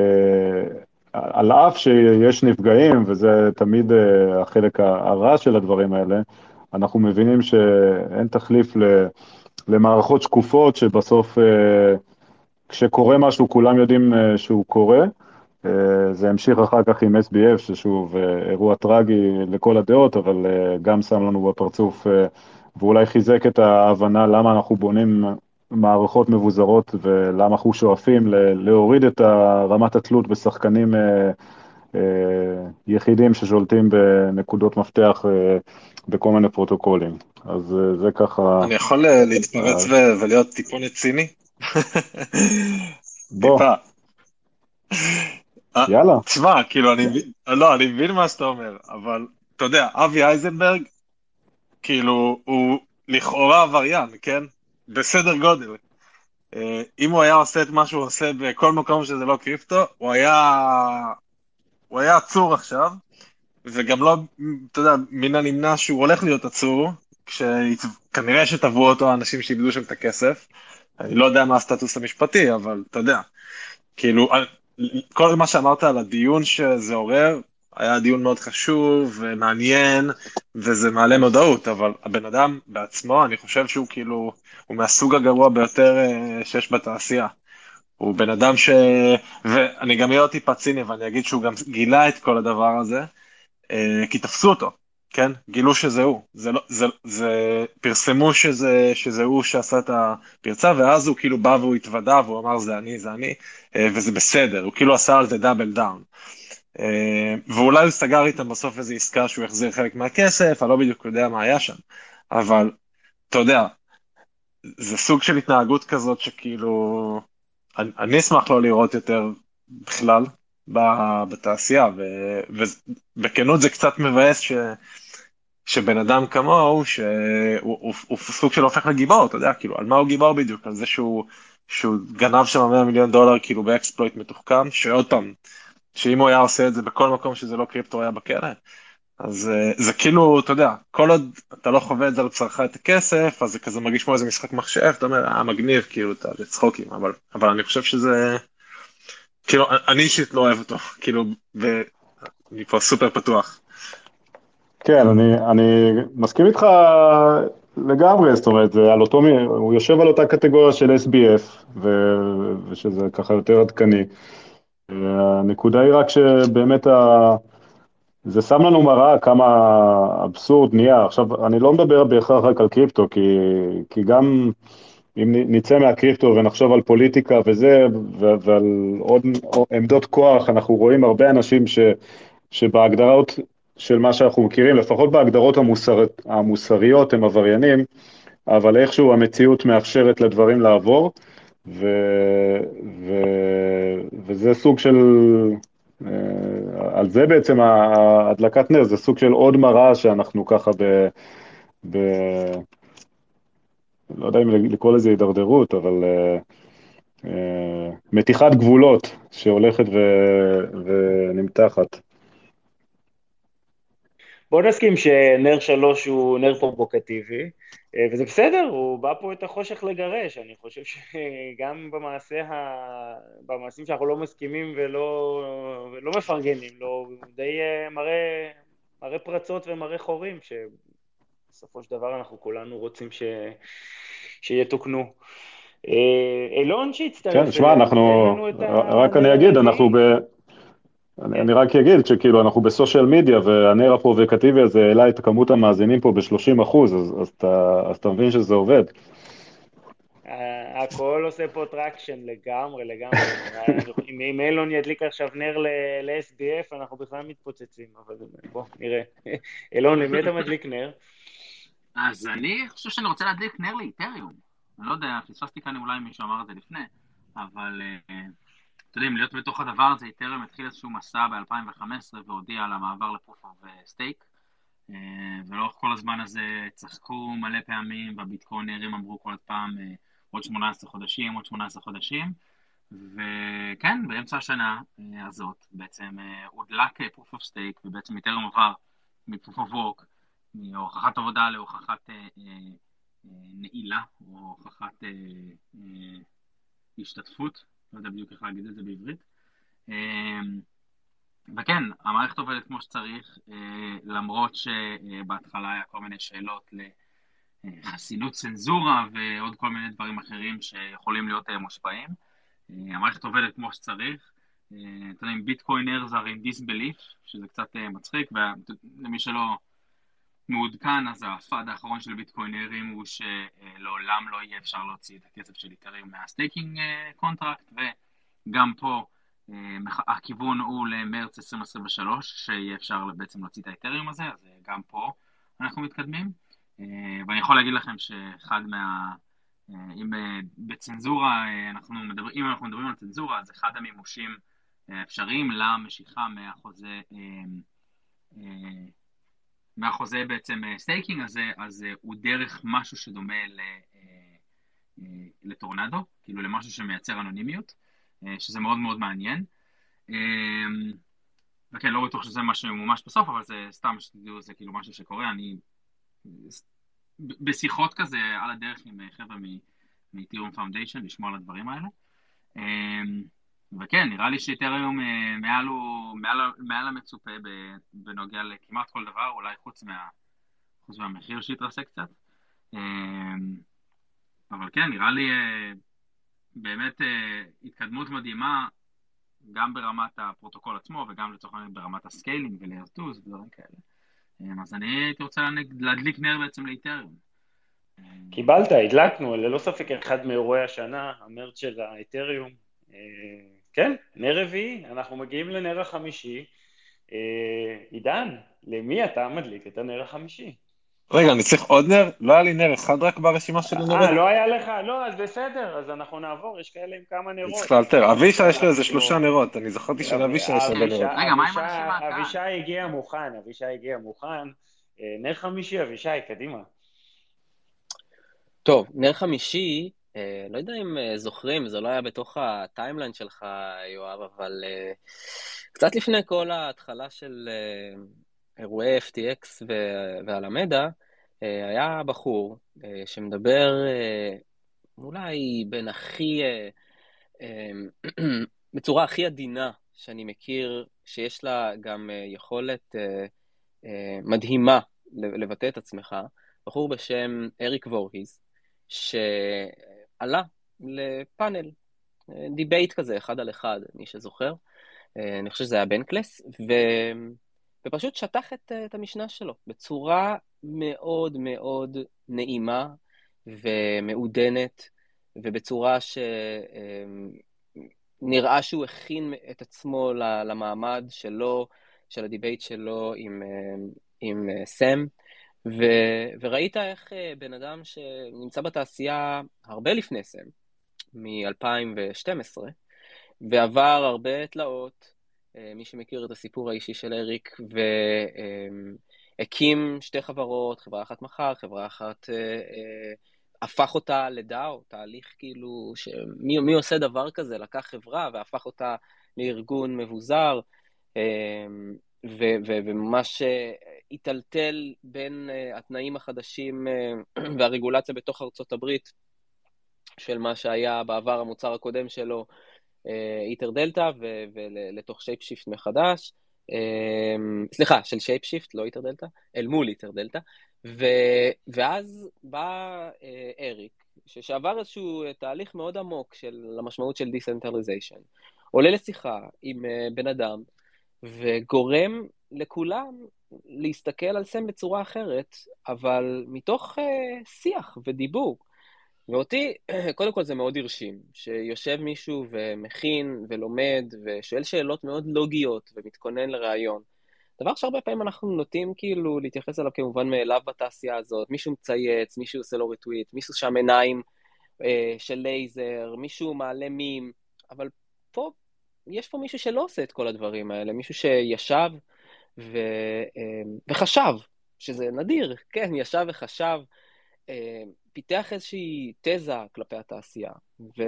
על אף שיש נפגעים, וזה תמיד החלק הרע של הדברים האלה, אנחנו מבינים שאין תחליף למערכות שקופות שבסוף כשקורה משהו כולם יודעים אה, שהוא קורה. אה, זה המשיך אחר כך עם SBF, ששוב אה, אירוע טרגי לכל הדעות, אבל גם שם לנו בפרצוף, ואולי חיזק את ההבנה למה אנחנו בונים מערכות מבוזרות ולמה אנחנו שואפים להוריד את רמת התלות בשחקנים יחידים ששולטים בנקודות מפתח בכל מיני פרוטוקולים. אז זה ככה...
אני יכול להתפרץ ולהיות טיפונת ציני?
בוא. יאללה.
תשמע, כאילו, אני מבין, לא, אני מבין מה שאתה אומר, אבל אתה יודע, אבי אייזנברג, כאילו, הוא לכאורה עבריין, כן? בסדר גודל. אה, אם הוא היה עושה את מה שהוא עושה בכל מקום שזה לא קריפטו, הוא היה... הוא היה עצור עכשיו, וגם לא, אתה יודע, מן הנמנע שהוא הולך להיות עצור, כשכנראה שטבעו אותו האנשים שאיבדו שם את הכסף. אני לא יודע מה הסטטוס המשפטי, אבל אתה יודע, כאילו, כל מה שאמרת על הדיון שזה עורר, היה דיון מאוד חשוב ומעניין, וזה מעלה מודעות, אבל הבן אדם בעצמו, אני חושב שהוא כאילו, הוא מהסוג הגרוע ביותר אה, שיש בתעשייה. הוא בן אדם ש... ואני גם אהיה טיפה ציני ואני אגיד שהוא גם גילה את כל הדבר הזה, אה, כי תפסו אותו. כן? גילו שזה הוא. זה לא, זה, זה, פרסמו שזה, שזה הוא שעשה את הפרצה, ואז הוא כאילו בא והוא התוודה והוא אמר זה אני, זה אני, אה, וזה בסדר, הוא כאילו עשה על זה double down. אה, ואולי הוא סגר איתם בסוף איזו עסקה שהוא יחזיר חלק מהכסף, אני לא בדיוק יודע מה היה שם, אבל אתה יודע, זה סוג של התנהגות כזאת שכאילו, אני, אני אשמח לא לראות יותר בכלל בתעשייה, ובכנות זה קצת מבאס ש... שבן אדם כמוהו, שהוא הוא, הוא סוג של הופך לגיבור, אתה יודע, כאילו, על מה הוא גיבור בדיוק? על זה שהוא, שהוא גנב שם 100 מיליון דולר כאילו ב exploit מתוחכם, שעוד פעם, שאם הוא היה עושה את זה בכל מקום שזה לא קריפטו היה בכלא, אז אה, זה כאילו, אתה יודע, כל עוד אתה לא חווה את זה על בשרך את הכסף, אז זה כזה מרגיש כמו איזה משחק מחשב, אתה אומר, אה, מגניב, כאילו, אתה צחוקים, אבל, אבל אני חושב שזה, כאילו, אני אישית לא אוהב אותו, כאילו, ואני פה סופר פתוח.
כן, אני, אני מסכים איתך לגמרי, זאת אומרת, על אותו, הוא יושב על אותה קטגוריה של SBF, ו, ושזה ככה יותר עדכני. הנקודה היא רק שבאמת ה... זה שם לנו מראה כמה אבסורד נהיה. עכשיו, אני לא מדבר בהכרח רק על קריפטו, כי, כי גם אם נצא מהקריפטו ונחשוב על פוליטיקה וזה, ועל עוד עמדות כוח, אנחנו רואים הרבה אנשים ש, שבהגדרות של מה שאנחנו מכירים, לפחות בהגדרות המוסר, המוסריות הם עבריינים, אבל איכשהו המציאות מאפשרת לדברים לעבור, ו, ו, וזה סוג של, אה, על זה בעצם הדלקת נר, זה סוג של עוד מראה שאנחנו ככה ב... ב לא יודע אם לקרוא לזה הידרדרות, אבל מתיחת גבולות שהולכת ו, ונמתחת.
בוא נסכים שנר שלוש הוא נר פרובוקטיבי, אה, וזה בסדר, הוא בא פה את החושך לגרש, אני חושב שגם במעשה ה... במעשים שאנחנו לא מסכימים ולא, ולא מפרגנים לו, הוא די אה, מראה, מראה פרצות ומראה חורים, שבסופו של דבר אנחנו כולנו רוצים ש... שיתוקנו. אה, אילון שהצטרף...
כן, שמע, אנחנו, רק אני אגיד, אנחנו ב... אני, אני רק אגיד שכאילו אנחנו ב social media והנר הפרובוקטיבי הזה העלה את כמות המאזינים פה ב-30 אחוז, אז, אז, אתה, אז אתה מבין שזה עובד.
אה, הכל עושה פה traction לגמרי, לגמרי. אם אילון ידליק עכשיו נר ל-SBF, אנחנו בכלל מתפוצצים, אבל בוא, נראה. אילון, למי אתה מדליק נר?
אז אני חושב שאני רוצה להדליק נר לאיתריום. אני לא יודע, פספסתי כאן אולי מישהו אמר את זה לפני, אבל uh, אתם יודעים, להיות בתוך הדבר הזה, איתריום התחיל איזשהו מסע ב-2015 והודיע על המעבר ל proof of stake, ולאורך כל הזמן הזה צחקו מלא פעמים, והביטקוינרים אמרו כל פעם uh, עוד 18 חודשים, עוד 18 חודשים, וכן, באמצע השנה uh, הזאת בעצם הודלק proof of stake, ובעצם איתריום עבר מפרוף אוף וורק, מהוכחת עבודה להוכחת נעילה, או הוכחת אה, אה, השתתפות, לא יודע בדיוק איך להגיד את זה בעברית. אה, וכן, המערכת עובדת כמו שצריך, אה, למרות שבהתחלה היה כל מיני שאלות לחסינות צנזורה ועוד כל מיני דברים אחרים שיכולים להיות אה, מושפעים. אה, המערכת עובדת כמו שצריך. אתם יודעים, bitcoiners in disbelief, שזה קצת מצחיק, ולמי שלא מעודכן, אז ה FUD האחרון של ביטקוינרים הוא שלעולם לא יהיה אפשר להוציא את הכסף של איתרים מה staking contract, וגם פה אה, הכיוון הוא למרץ 2023, שיהיה אפשר בעצם להוציא את האיתרים הזה, אז אה, גם פה אנחנו מתקדמים. אה, ואני יכול להגיד לכם שאחד מה... אם בצנזורה, אנחנו מדבר, אם אנחנו מדברים על צנזורה, אז אחד המימושים אפשריים למשיכה מהחוזה מהחוזה בעצם staking הזה, אז אה, הוא דרך משהו שדומה אה, אה, לטורנדו, כאילו למשהו שמייצר אנונימיות, שזה מאוד מאוד מעניין. וכן, לא בטוח שזה מה שמומש בסוף, אבל זה סתם שתדעו, זה כאילו משהו שקורה. אני בשיחות כזה על הדרך עם חבר'ה מ Ethereum Foundation, לשמוע על הדברים האלה. וכן, נראה לי שאיתריום אה, מעל, מעל, מעל המצופה בנוגע לכמעט כל דבר, אולי חוץ, מה, חוץ מהמחיר שהתרסק קצת. אה, אבל כן, נראה לי אה, באמת התקדמות מדהימה, גם ברמת הפרוטוקול עצמו וגם לצורך העניין ברמת ה scaling וה-L2s ודברים כאלה. אז אני הייתי רוצה להדליק נר בעצם לאיתריום.
קיבלת, הדלקנו, ללא ספק אחד מאירועי השנה, המרץ של האיתריום. כן, נר רביעי, אנחנו מגיעים לנר החמישי. אה, עידן, למי אתה מדליק את הנר החמישי?
רגע, אני צריך עוד נר? לא היה לי נר אחד רק ברשימה של
הנר. אה, לא היה לך? לא, אז בסדר, אז אנחנו נעבור, יש כאלה עם כמה נרות.
צריך לאלתר. אבישי יש לו איזה שלושה נרות, אני זכרתי שלאבישי יש הרבה נרות.
רגע, מה עם הרשימה?
אבישי הגיע מוכן, אבישי הגיע מוכן. אה, נר חמישי, אבישי, קדימה.
טוב, נר חמישי, אה, לא יודע אם אה, זוכרים, זה לא היה בתוך הטיימליין שלך, יואב, אבל אה, קצת לפני כל ההתחלה של אירועי FTX ואלמדה, היה בחור שמדבר אולי בין הכי, בצורה הכי עדינה שאני מכיר, שיש לה גם יכולת מדהימה לבטא את עצמך, בחור בשם אריק וורהיז, ש... עלה לפאנל, debate כזה, אחד על אחד, מי שזוכר. אה, אני חושב שזה היה Bankless, ו... ופשוט שטח את, את המשנה שלו בצורה מאוד מאוד נעימה ומעודנת, ובצורה שנראה שהוא הכין את עצמו למעמד שלו, של ה-debate שלו עם, עם סם. ו, וראית איך אה, בן אדם שנמצא בתעשייה הרבה לפני סם, מ-2012, ועבר הרבה תלאות, אה, מי שמכיר את הסיפור האישי של אריק, והקים שתי חברות, חברה אחת מחר, חברה אחת הפך אותה לדאו, תהליך כאילו, שמי מי עושה דבר כזה? לקח חברה והפך אותה לארגון מבוזר, ו, ו, וממש היטלטל בין התנאים החדשים והרגולציה בתוך ארצות הברית של מה שהיה בעבר המוצר הקודם שלו, איטר דלתא, ולתוך ShapeShift מחדש. סליחה, של ShapeShift, לא EtherDelta, אל מול EtherDelta. ואז בא אריק, שעבר איזשהו תהליך מאוד עמוק של המשמעות של decentralization, עולה לשיחה עם בן אדם, וגורם לכולם להסתכל על סם בצורה אחרת, אבל מתוך uh, שיח ודיבור. ואותי, קודם כל זה מאוד הרשים, שיושב מישהו ומכין ולומד ושואל שאלות מאוד לוגיות ומתכונן לראיון. דבר שהרבה פעמים אנחנו נוטים כאילו להתייחס אליו כמובן מאליו בתעשייה הזאת, מישהו מצייץ, מישהו עושה לו רטוויט, מישהו שם עיניים אה, של לייזר, מישהו מעלה מים, אבל פה, יש פה מישהו שלא עושה את כל הדברים האלה, מישהו שישב ו, אה, וחשב, שזה נדיר, כן, ישב וחשב, אה, פיתח איזושהי תזה כלפי התעשייה, ו...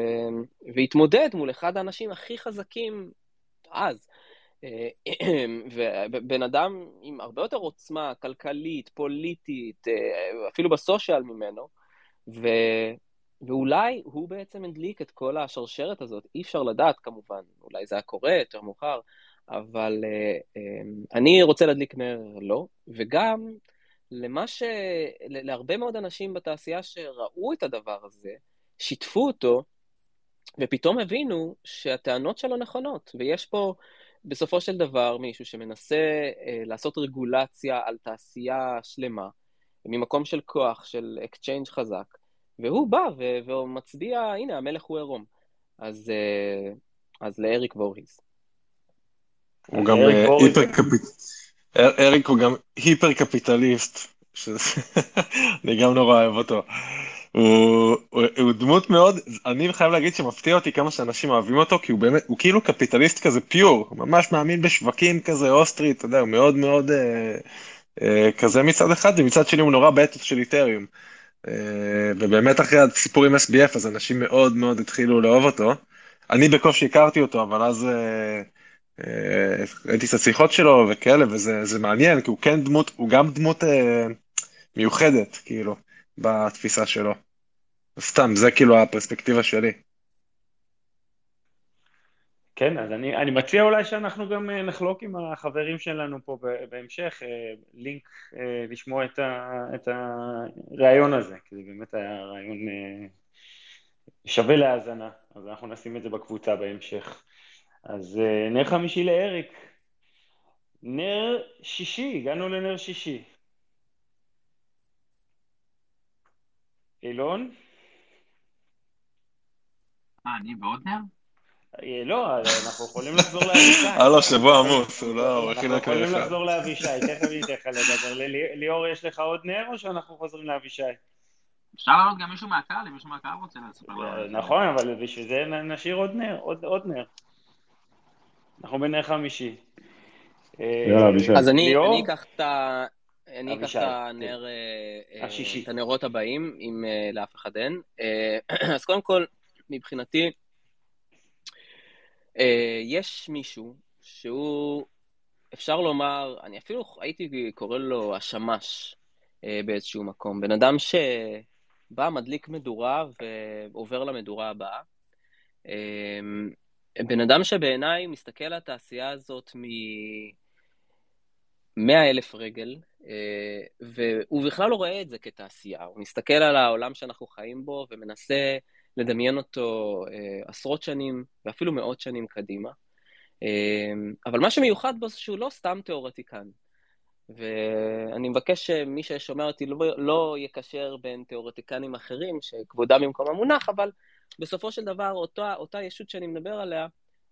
והתמודד מול אחד האנשים הכי חזקים אז. אה, ובן אדם עם הרבה יותר עוצמה כלכלית, פוליטית, אפילו בסושיאל ממנו, ו... ואולי הוא בעצם הדליק את כל השרשרת הזאת, אי אפשר לדעת כמובן, אולי זה היה קורה יותר מאוחר, אבל אני רוצה להדליק נר לא, וגם למה ש... להרבה מאוד אנשים בתעשייה שראו את הדבר הזה, שיתפו אותו, ופתאום הבינו שהטענות שלו נכונות, ויש פה בסופו של דבר מישהו שמנסה אה, לעשות רגולציה על תעשייה שלמה, ממקום של כוח, של exchange חזק, והוא בא ו- והוא מצביע, הנה, המלך הוא עירום. אז, אה, אז לאריק וורהיז.
הוא גם היפר קפיטליסט. אריק הוא גם היפר קפיטליסט, אני גם נורא אוהב אותו. הוא, הוא, הוא דמות מאוד, אני חייב להגיד שמפתיע אותי כמה שאנשים אוהבים אותו, כי הוא באמת, הוא כאילו קפיטליסט כזה פיור, ממש מאמין בשווקים כזה אוסטרי, אתה יודע, הוא מאוד מאוד אה, אה, כזה מצד אחד, ומצד שני הוא נורא באתוס של איתריום. אה, ובאמת אחרי הסיפור עם SBF, אז אנשים מאוד מאוד התחילו לאהוב אותו. אני בקושי הכרתי אותו, אבל אז... אה, ראיתי את השיחות שלו וכאלה, וזה מעניין, כי הוא כן דמות, הוא גם דמות אה, מיוחדת, כאילו, בתפיסה שלו. סתם, זה כאילו הפרספקטיבה שלי.
כן, אז אני, אני מציע אולי שאנחנו גם אה, נחלוק עם החברים שלנו פה בהמשך, אה, לינק אה, לשמוע את, ה, את הראיון הזה, כי זה באמת היה רעיון שווה להאזנה, אז אנחנו נשים את זה בקבוצה בהמשך. אז אה, נר חמישי לאריק. נר שישי, הגענו לנר שישי. אילון?
אה, אני בעוד נר?
אה, לא, אנחנו יכולים לחזור לאבישי.
הלו, לא, שבוע עמוס, הוא לא,
אנחנו יכולים לחזור לאבישי, תכף אני אתן לך לדבר. ליאור, יש לך עוד נר או שאנחנו חוזרים לאבישי?
אפשר לעלות גם מישהו מהקהל, אם מישהו מהקהל רוצה לספר
לנו. נכון, אבל בשביל זה נשאיר עוד נר, עוד נר. אנחנו בנר חמישי.
יאללה, אבישי.
אז אני, אני אקח את ה... אני אקח את הנר, כן. אה, השישי. את הנרות הבאים, אם אה, לאף אחד אין. אה, אז קודם כל, מבחינתי, יש מישהו שהוא, אפשר לומר, אני אפילו הייתי קורא לו השמש באיזשהו מקום. בן אדם שבא, מדליק מדורה ועובר למדורה הבאה. בן אדם שבעיניי מסתכל על התעשייה הזאת מ... מאה אלף רגל, אה, והוא בכלל לא רואה את זה כתעשייה, הוא מסתכל על העולם שאנחנו חיים בו ומנסה לדמיין אותו אה, עשרות שנים ואפילו מאות שנים קדימה. אה, אבל מה שמיוחד בו זה שהוא לא סתם תיאורטיקן. ואני מבקש שמי ששומע אותי לא, לא יקשר בין תיאורטיקנים אחרים, שכבודם במקום המונח, אבל בסופו של דבר, אותה, אותה ישות שאני מדבר עליה,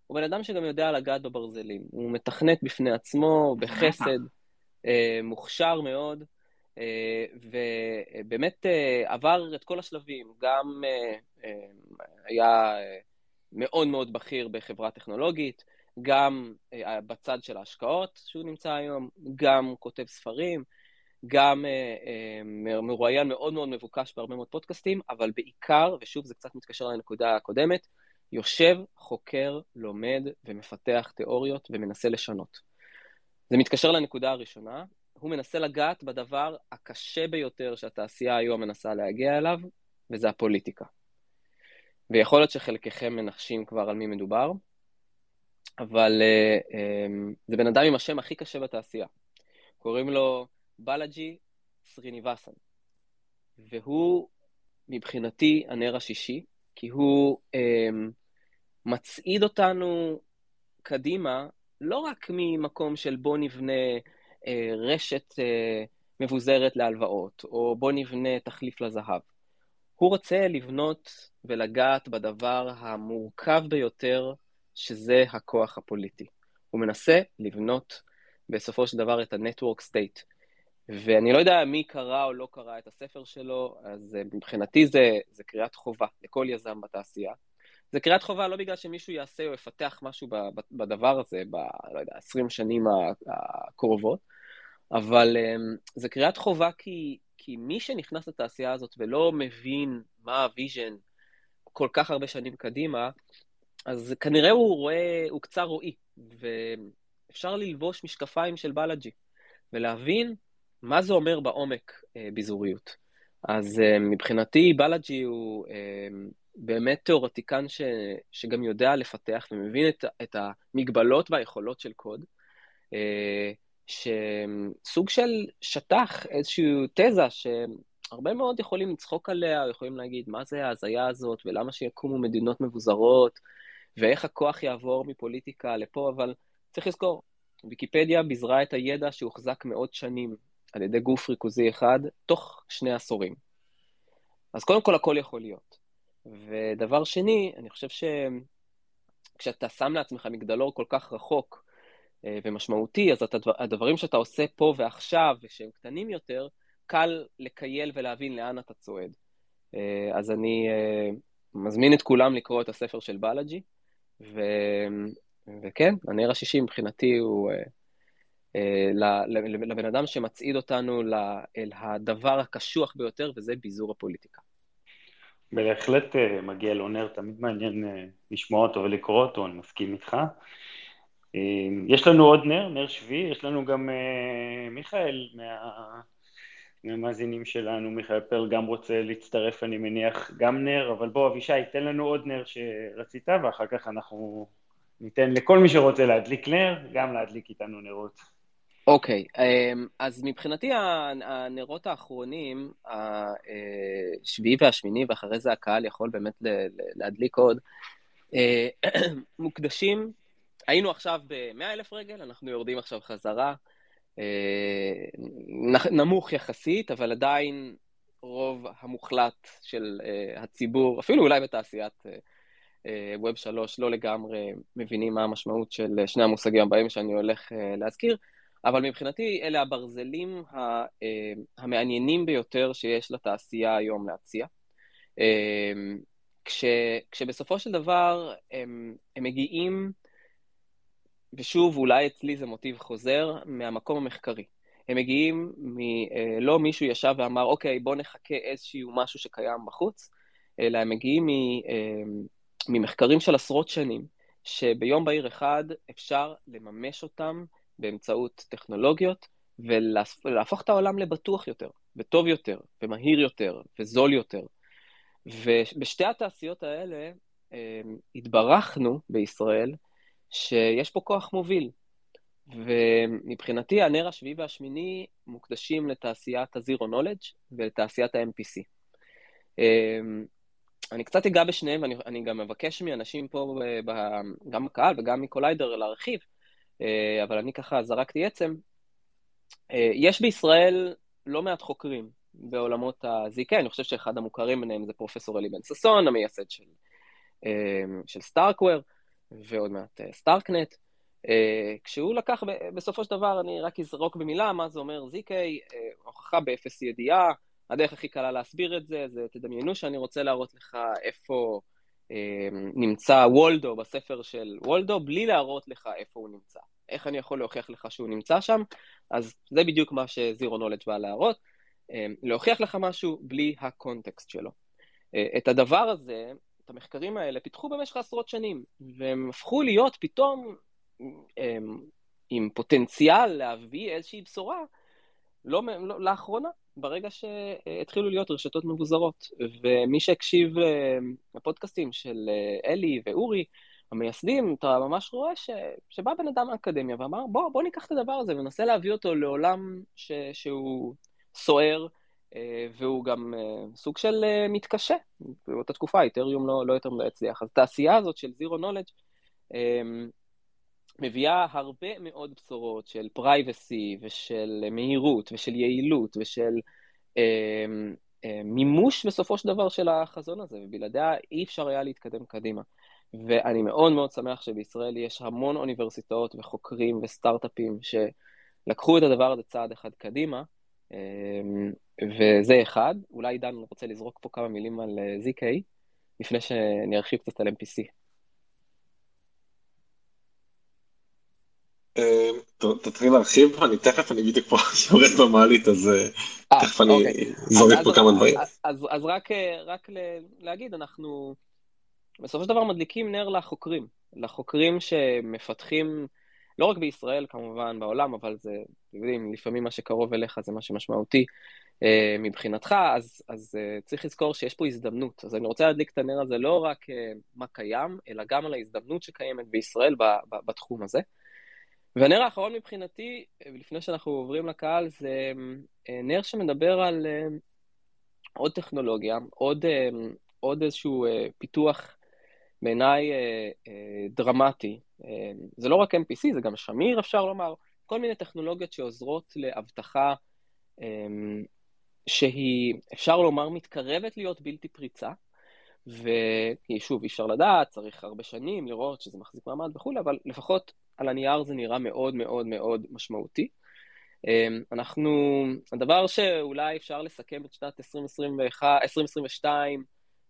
הוא בן אדם שגם יודע לגעת בברזלים. הוא מתכנת בפני עצמו, בחסד, אה, מוכשר מאוד, אה, ובאמת אה, עבר את כל השלבים. גם היה מאוד מאוד בכיר בחברה טכנולוגית, גם בצד של ההשקעות שהוא נמצא היום, גם כותב ספרים, גם אה, אה, מרואיין מאוד מאוד מבוקש בהרבה מאוד פודקאסטים, אבל בעיקר, ושוב זה קצת מתקשר לנקודה הקודמת, יושב, חוקר, לומד ומפתח תיאוריות ומנסה לשנות. זה מתקשר לנקודה הראשונה, הוא מנסה לגעת בדבר הקשה ביותר שהתעשייה היום מנסה להגיע אליו, וזה הפוליטיקה. ויכול להיות שחלקכם מנחשים כבר על מי מדובר, אבל uh, um, זה בן אדם עם השם הכי קשה בתעשייה. קוראים לו בלאג'י סריניבסן, והוא מבחינתי הנר השישי, כי הוא um, מצעיד אותנו קדימה, לא רק ממקום של בוא נבנה uh, רשת uh, מבוזרת להלוואות, או בוא נבנה תחליף לזהב. הוא רוצה לבנות ולגעת בדבר המורכב ביותר, שזה הכוח הפוליטי. הוא מנסה לבנות בסופו של דבר את ה-Network State. ואני לא יודע מי קרא או לא קרא את הספר שלו, אז מבחינתי זה, זה קריאת חובה לכל יזם בתעשייה. זה קריאת חובה לא בגלל שמישהו יעשה או יפתח משהו בדבר הזה, ב, לא יודע, 20 שנים הקרובות, אבל אמ, זה קריאת חובה כי כי מי שנכנס לתעשייה הזאת ולא מבין מה ה-vision כל כך הרבה שנים קדימה, אז כנראה הוא רואה, הוא קצר רועי, ואפשר ללבוש משקפיים של בלאג'י, ולהבין מה זה אומר בעומק אה, ביזוריות. אז אה, מבחינתי בלאג'י הוא אה, באמת תיאורטיקן ש, שגם יודע לפתח ומבין את, את המגבלות והיכולות של קוד. אה, שסוג של שטח איזושהי תזה שהרבה מאוד יכולים לצחוק עליה, יכולים להגיד מה זה ההזיה הזאת ולמה שיקומו מדינות מבוזרות ואיך הכוח יעבור מפוליטיקה לפה, אבל צריך לזכור, ויקיפדיה ביזרה את הידע שהוחזק מאות שנים על ידי גוף ריכוזי אחד תוך שני עשורים. אז קודם כל הכל יכול להיות. ודבר שני, אני חושב שכשאתה שם לעצמך מגדלור כל כך רחוק, אה, ומשמעותי, אז הדברים שאתה עושה פה ועכשיו, ושהם קטנים יותר, קל לקייל ולהבין לאן אתה צועד. אה, אז אני אה, מזמין את כולם לקרוא את הספר של בלאג'י, ו... וכן, הנר השישי מבחינתי הוא לבן אדם שמצעיד אותנו אל הדבר הקשוח ביותר, וזה ביזור הפוליטיקה.
בהחלט מגיע לו נר, תמיד מעניין לשמוע אותו ולקרוא אותו, אני מסכים איתך. אמ, יש לנו עוד נר, נר שביעי, יש לנו גם מיכאל מה... מהמאזינים שלנו, מיכאל פרל גם רוצה להצטרף, אני מניח, גם נר, אבל בוא אבישי, תן לנו עוד נר שרצית, ואחר כך אנחנו ניתן לכל מי שרוצה להדליק נר, גם להדליק איתנו נרות.
אוקיי, okay, אמ, אז מבחינתי הנרות האחרונים, השביעי והשמיני, ואחרי זה הקהל יכול באמת להדליק עוד, אה, מוקדשים היינו עכשיו ב-100 אלף רגל, אנחנו יורדים עכשיו חזרה. אה, נמוך יחסית, אבל עדיין רוב המוחלט של אה, הציבור, אפילו אולי בתעשיית ווב אה, 3, לא לגמרי מבינים מה המשמעות של שני המושגים הבאים שאני הולך להזכיר, אבל מבחינתי אלה הברזלים המעניינים ביותר שיש לתעשייה היום להציע. כש, כשבסופו של דבר הם, הם מגיעים ושוב, אולי אצלי זה מוטיב חוזר מהמקום המחקרי. הם מגיעים מ... אה, לא מישהו ישב ואמר, אוקיי, בוא נחכה איזשהו משהו שקיים בחוץ, אלא הם מגיעים מ... אה, ממחקרים של עשרות שנים, שביום בהיר אחד אפשר לממש אותם באמצעות טכנולוגיות, ולהפוך את העולם לבטוח יותר, וטוב יותר, ומהיר יותר, וזול יותר. ובשתי התעשיות האלה אה, התברכנו בישראל שיש פה כוח מוביל. ומבחינתי הנר השביעי והשמיני מוקדשים לתעשיית ה-Zero Knowledge ולתעשיית ה-MPC. אמ, אני קצת אגע בשניהם, ואני גם מבקש מאנשים פה, גם בקהל וגם מקוליידר, להרחיב, אה, אבל אני ככה זרקתי עצם. אה, יש בישראל לא מעט חוקרים בעולמות ה-ZK, אני חושב שאחד המוכרים ביניהם זה פרופסור אלי בן ששון, המייסד של, אה, של StarkWare. ועוד מעט Starknet. כשהוא לקח, בסופו של דבר, אני רק אזרוק במילה מה זה אומר ZK, הוכחה באפס ידיעה, הדרך הכי קלה להסביר את זה, זה תדמיינו שאני רוצה להראות לך איפה נמצא וולדו בספר של וולדו, בלי להראות לך איפה הוא נמצא. איך אני יכול להוכיח לך שהוא נמצא שם? אז זה בדיוק מה שזירו נולדג' בא להראות, אה, להוכיח לך משהו בלי הקונטקסט שלו. אה, את הדבר הזה, את המחקרים האלה, פיתחו במשך עשרות שנים, והם הפכו להיות פתאום אה, עם פוטנציאל להביא איזושהי בשורה לא, לא, לאחרונה, ברגע שהתחילו להיות רשתות מבוזרות. ומי שהקשיב לפודקאסטים של אלי ואורי, המייסדים, אתה ממש רואה ש, שבא בן אדם מהאקדמיה ואמר, בוא, בוא ניקח את הדבר הזה וננסה להביא אותו לעולם ש, שהוא סוער, אה, והוא גם אה, סוג של אה, מתקשה. באותה תקופה איתריום לא, לא יותר מדי הצליח. אז התעשייה הזאת של Zero Knowledge מביאה הרבה מאוד בשורות של פרייבסי ושל מהירות ושל יעילות ושל מימוש בסופו של דבר של החזון הזה, ובלעדיה אי אפשר היה להתקדם קדימה. ואני מאוד מאוד שמח שבישראל יש המון אוניברסיטאות וחוקרים וסטארט-אפים שלקחו את הדבר הזה צעד אחד קדימה, אמ, וזה אחד. אולי עידן רוצה לזרוק פה כמה מילים על אה, ZK, לפני שאני ארחיב קצת על MPC.
תתחיל להרחיב, אני תכף, אני בדיוק פה יורד במעלית, אז אה, אה, תכף אני אוקיי. זורק פה כמה דברים.
אז רק להגיד, אנחנו בסופו של דבר מדליקים נר לחוקרים, לחוקרים שמפתחים, לא רק בישראל כמובן, בעולם, אבל זה, אתם יודעים, לפעמים מה שקרוב אליך זה מה שמשמעותי אה, מבחינתך, אז, אז אה, צריך לזכור שיש פה הזדמנות. אז אני רוצה להדליק את הנר הזה לא רק אה, מה קיים, אלא גם על ההזדמנות שקיימת בישראל בתחום הזה. והנר האחרון מבחינתי, לפני שאנחנו עוברים לקהל, זה אה, נר שמדבר על אה, עוד טכנולוגיה, עוד, אה, עוד איזשהו פיתוח בעיניי דרמטי. זה לא רק MPC, זה גם שמיר, אפשר לומר, כל מיני טכנולוגיות שעוזרות לאבטחה שהיא, אפשר לומר, מתקרבת להיות בלתי פריצה, ושוב, אי אפשר לדעת, צריך הרבה שנים לראות שזה מחזיק מעמד וכולי, אבל לפחות על הנייר זה נראה מאוד מאוד מאוד משמעותי. אה, אנחנו, הדבר שאולי אפשר לסכם את שנת 2021, 2022,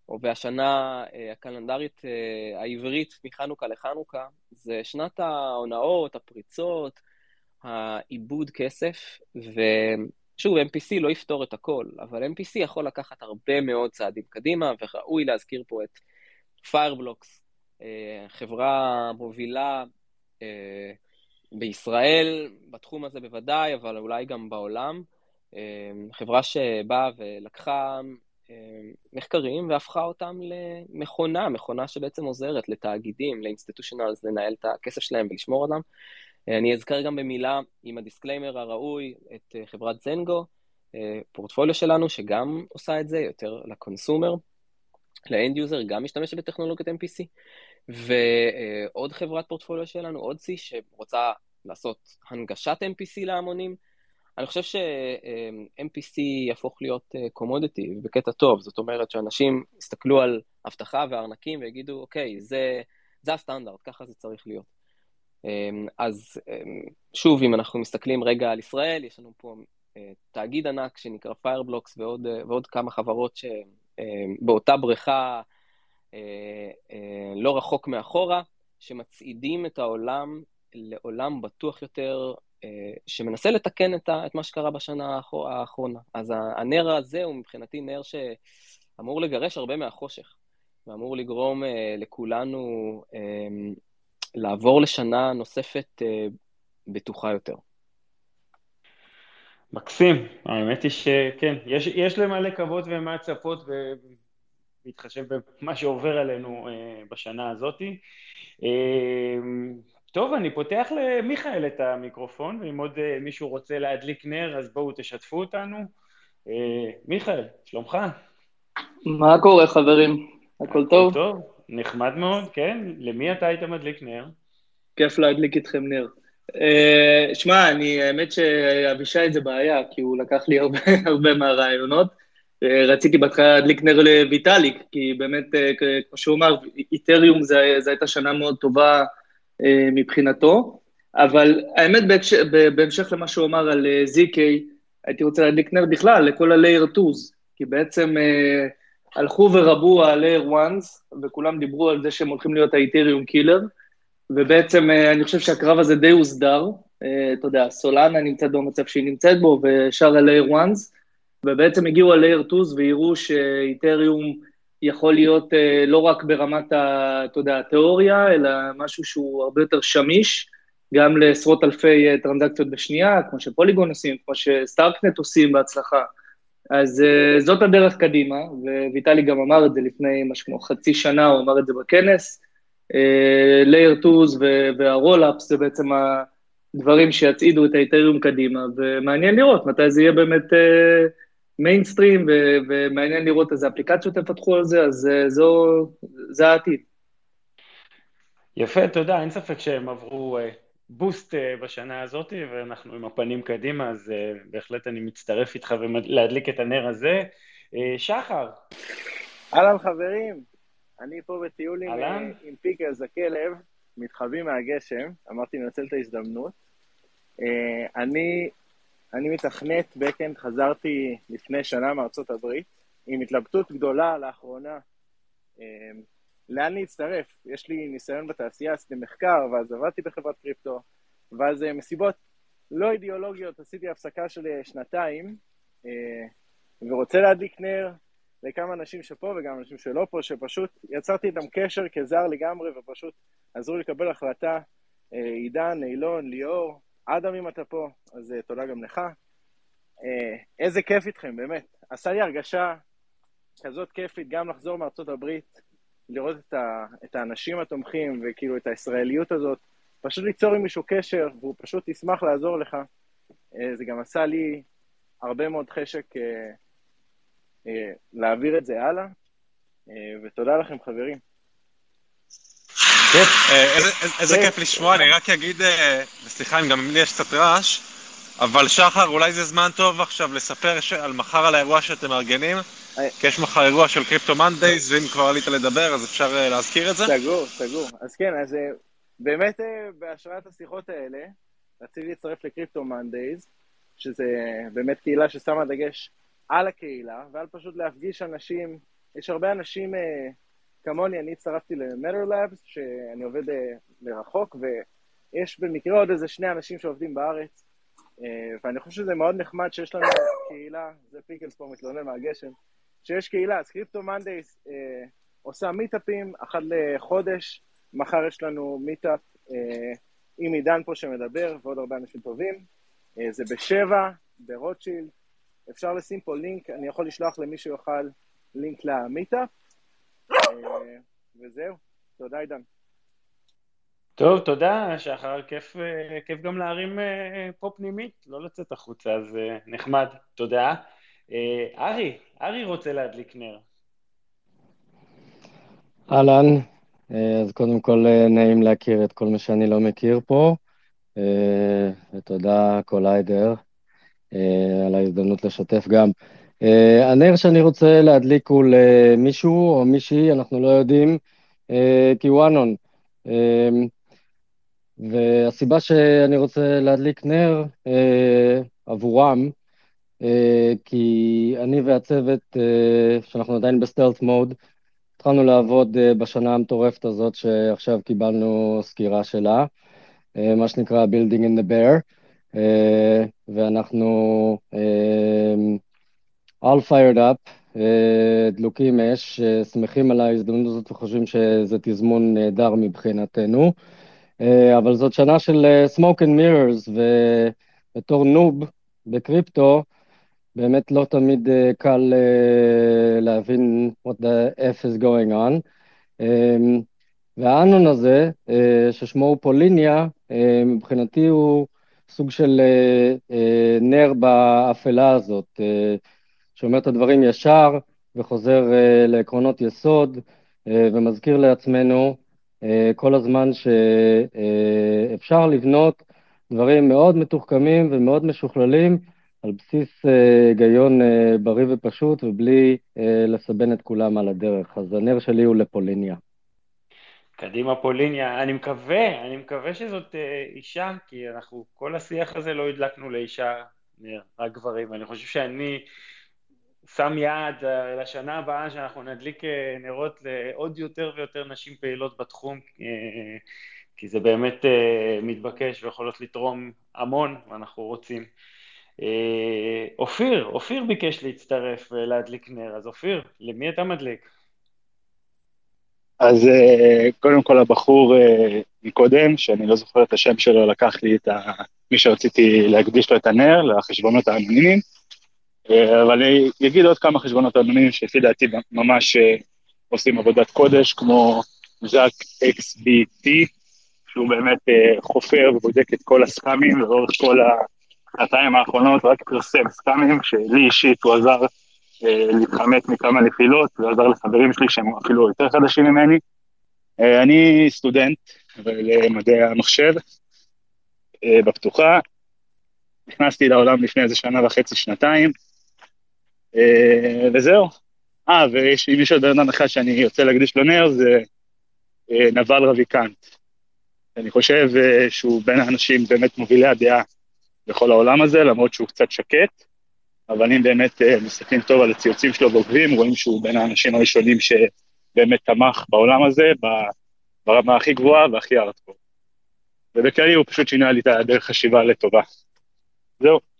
או והשנה אה, הקלנדרית אה, העברית מחנוכה לחנוכה, זה שנת ההונאות, הפריצות, העיבוד כסף, ושוב, MPC לא יפתור את הכל, אבל MPC יכול לקחת הרבה מאוד צעדים קדימה, וראוי להזכיר פה את Fireblocks, אה, חברה מובילה בישראל, בתחום הזה בוודאי, אבל אולי גם בעולם. חברה שבאה ולקחה מחקרים והפכה אותם למכונה, מכונה שבעצם עוזרת לתאגידים, ל-institutionals, לנהל את הכסף שלהם ולשמור אותם. אני אזכר גם במילה עם ה-disclaimer הראוי את אה, חברת ZenGo, אה, פורטפוליו שלנו שגם עושה את זה יותר ל-consumer, ל-end user, גם משתמשת בטכנולוגיית MPC, ועוד חברת פורטפוליו שלנו, C, שרוצה לעשות הנגשת MPC להמונים, אני חושב ש-MPC יהפוך להיות קומודיטי אה, בקטע טוב, זאת אומרת שאנשים יסתכלו על אבטחה וארנקים ויגידו, אוקיי, זה, זה הסטנדרט, ככה זה צריך להיות. אמ, אז אמ, שוב, אם אנחנו מסתכלים רגע על ישראל, יש לנו פה אה, תאגיד ענק שנקרא Fireblocks ועוד, אה, ועוד כמה חברות שבאותה בריכה לא רחוק מאחורה, שמצעידים את העולם לעולם בטוח יותר, אה, שמנסה לתקן את, מה שקרה בשנה האחרונה. אז הנר הזה הוא מבחינתי נר שאמור לגרש הרבה מהחושך, ואמור לגרום אה, לכולנו אה, לעבור לשנה נוספת בטוחה יותר.
מקסים, האמת היא שכן, יש, יש למה לקוות ומה לצפות ובהתחשב במה שעובר עלינו בשנה הזאתי. טוב, אני פותח למיכאל את המיקרופון, ואם עוד אה, מישהו רוצה להדליק נר, אז בואו תשתפו אותנו. אה, מיכאל, שלומך?
מה קורה, חברים? הכל טוב?
טוב, נחמד מאוד, כן. למי אתה היית מדליק נר?
כיף להדליק איתכם נר. שמע, אני, האמת שאבישי זה בעיה, כי הוא לקח לי הרבה, הרבה מהרעיונות. רציתי בהתחלה להדליק נר לויטאליק, כי באמת, uh, כמו שהוא אמר, איתריום זו הייתה שנה מאוד טובה אה, מבחינתו, אבל האמת בהמשך למה שהוא אמר על אה, ZK, הייתי רוצה להדליק נר בכלל לכל ה-Layer 2's, כי בעצם אה, הלכו ורבו ה-Layer 1's, וכולם דיברו על זה שהם הולכים להיות ה-Ethereum קילר, ובעצם אני חושב שהקרב הזה די הוסדר. אתה יודע, סולנה נמצאת במצב שהיא נמצאת בו, ושאר ה-Layer 1 ובעצם הגיעו ה-Layer 2 והראו שאיתריום יכול להיות לא רק ברמת, ה, אתה יודע, התיאוריה, אלא משהו שהוא הרבה יותר שמיש, גם לעשרות אלפי טרנזקציות בשנייה, כמו שפוליגון עושים, כמו שסטארקנט עושים בהצלחה. אז uh, זאת הדרך קדימה, וויטלי גם אמר את זה לפני משהו כמו חצי שנה, הוא אמר את זה בכנס. uh, 2 והרולאפס זה בעצם הדברים שיצעידו את ה-Ethereum קדימה, ומעניין לראות מתי זה יהיה באמת מיינסטרים, uh, ומעניין לראות איזה אפליקציות יפתחו על זה, אז uh, זו, זה העתיד.
יפה, תודה, אין ספק שהם עברו... boost אה, בשנה הזאת, ואנחנו עם הפנים קדימה, אז אה, בהחלט אני מצטרף איתך ולהדליק את הנר הזה. אה, שחר.
אהלן חברים, אני פה בטיול עם, עם פיקלס הכלב, מתחבאים מהגשם, אמרתי לנצל את ההזדמנות. אני, אני מתכנת בקאנד, חזרתי לפני שנה מארצות הברית, עם התלבטות גדולה לאחרונה לאן להצטרף? יש לי ניסיון בתעשייה, עשיתי מחקר, ואז עבדתי בחברת קריפטו, ואז אה, מסיבות לא אידיאולוגיות עשיתי הפסקה של אה, שנתיים, אה, ורוצה להדליק נר לכמה אנשים שפה וגם אנשים שלא פה, שפשוט יצרתי איתם קשר כזר לגמרי, ופשוט עזרו לקבל החלטה. עידן, אילון, ליאור, אדם אם אתה פה, אז תודה גם לך. איזה כיף איתכם, באמת. עשה לי הרגשה כזאת כיפית גם לחזור מארצות הברית, לראות את, ה, את האנשים התומכים וכאילו את הישראליות הזאת, פשוט ליצור עם מישהו קשר, והוא פשוט ישמח לעזור לך. אה, זה גם עשה לי הרבה מאוד חשק אה, אה, להעביר את זה הלאה, ותודה לכם חברים.
איזה כיף לשמוע, אני רק אגיד, סליחה אם גם לי יש קצת רעש, אבל שחר, אולי זה זמן טוב עכשיו לספר על מחר על האירוע שאתם מארגנים. כי יש מחר אירוע של קריפטו מנדייז, ואם כבר עלית לדבר, אז אפשר אה, להזכיר את זה?
סגור, סגור. אז כן, אז אה, באמת אה, בהשראת השיחות האלה, רציתי להצטרף לקריפטו מנדייז, שזה באמת קהילה ששמה דגש על הקהילה, ועל פשוט להפגיש אנשים, יש הרבה אנשים כמוני, אני הצטרפתי ל-Matter Labs, שאני עובד מרחוק, ויש במקרה עוד איזה שני אנשים שעובדים בארץ, ואני חושב שזה מאוד נחמד שיש לנו קהילה, זה פיקלס פה מתלונן מהגשם, שיש קהילה, אז Crypto Mondays אה, עושה מיטאפים אחת לחודש, מחר יש לנו meetup אה, עם עידן פה שמדבר ועוד הרבה אנשים טובים, אה, זה בשבע, ברוטשילד, אפשר לשים פה לינק, אני יכול לשלוח למי שיוכל לינק למיטאפ, אה, וזהו, תודה עידן.
טוב, תודה, שחר, כיף, אה, כיף גם להרים אה, פה פנימית, לא לצאת החוצה, אז אה, נחמד, תודה. ארי, ארי רוצה להדליק נר.
אהלן, אה, אז קודם כל נעים להכיר את כל מי שאני לא מכיר פה, ותודה Collider על ההזדמנות לשתף גם. הנר שאני רוצה להדליק הוא למישהו או מישהי, אנחנו לא יודעים, כי הוא אנון. והסיבה שאני רוצה להדליק נר עבורם, אה, כי אני והצוות, אה, שאנחנו עדיין ב-stealth mode, התחלנו לעבוד אה, בשנה המטורפת הזאת שעכשיו קיבלנו סקירה שלה, מה שנקרא Building in the Bear, ואנחנו all fired up, דלוקים אש, שמחים על ההזדמנות הזאת וחושבים שזה תזמון נהדר מבחינתנו, אבל זאת שנה של smoke and mirrors, ובתור נוב בקריפטו, באמת לא תמיד קל להבין what the F is going on. והאנון הזה, ששמו הוא פוליניה, מבחינתי הוא סוג של נר באפלה הזאת, שאומר את הדברים ישר וחוזר uh, לעקרונות יסוד, uh, ומזכיר לעצמנו uh, כל הזמן שאפשר uh, לבנות דברים מאוד מתוחכמים ומאוד משוכללים, על בסיס אה, היגיון uh, בריא ופשוט ובלי uh, לסבן את כולם על הדרך. אז הנר שלי הוא לפוליניה.
קדימה פוליניה, אני מקווה, אני מקווה שזאת uh, אישה, כי אנחנו, כל השיח הזה לא הדלקנו לאישה, רק גברים, ואני חושב שאני שם יעד uh, לשנה הבאה שאנחנו נדליק uh, נרות לעוד יותר ויותר נשים פעילות בתחום, uh, כי זה באמת מתבקש ויכולות לתרום המון, ואנחנו רוצים. אה, אופיר, אופיר ביקש להצטרף ולהדליק נר, אז אופיר, למי אתה מדליק?
אז קודם כל הבחור מקודם, שאני לא זוכר את השם שלו, לקח לי את ה... מי שרציתי להקדיש לו את הנר, לחשבונות האנונימיים, אבל אני אגיד עוד כמה חשבונות אנונימיים שלפי דעתי ממש uh, עושים עבודת קודש, כמו זאק XBT, שהוא באמת uh, חופר ובודק את כל הסכמים לאורך כל השנתיים האחרונות, רק פרסם סכמים, שלי אישית הוא עזר להתחמק מכמה נפילות, ועזר לחברים שלי שהם אפילו יותר חדשים ממני. אני סטודנט למדעי המחשב בפתוחה, נכנסתי לעולם לפני איזה שנה וחצי, שנתיים, וזהו. אה, ויש, אם יש עוד בן אדם אחד שאני רוצה להקדיש לו נר, זה uh, נבל רביקנט. אני חושב uh, שהוא בין האנשים באמת מובילי הדעה בכל העולם הזה, למרות שהוא קצת שקט, אבל אם באמת מסתכלים טוב על הציוצים שלו ועוקבים, רואים שהוא בין האנשים הראשונים שבאמת תמך בעולם הזה ברמה הכי גבוהה והכי ארטקור. ובכללי הוא פשוט שינה לי את הדרך חשיבה לטובה. זהו.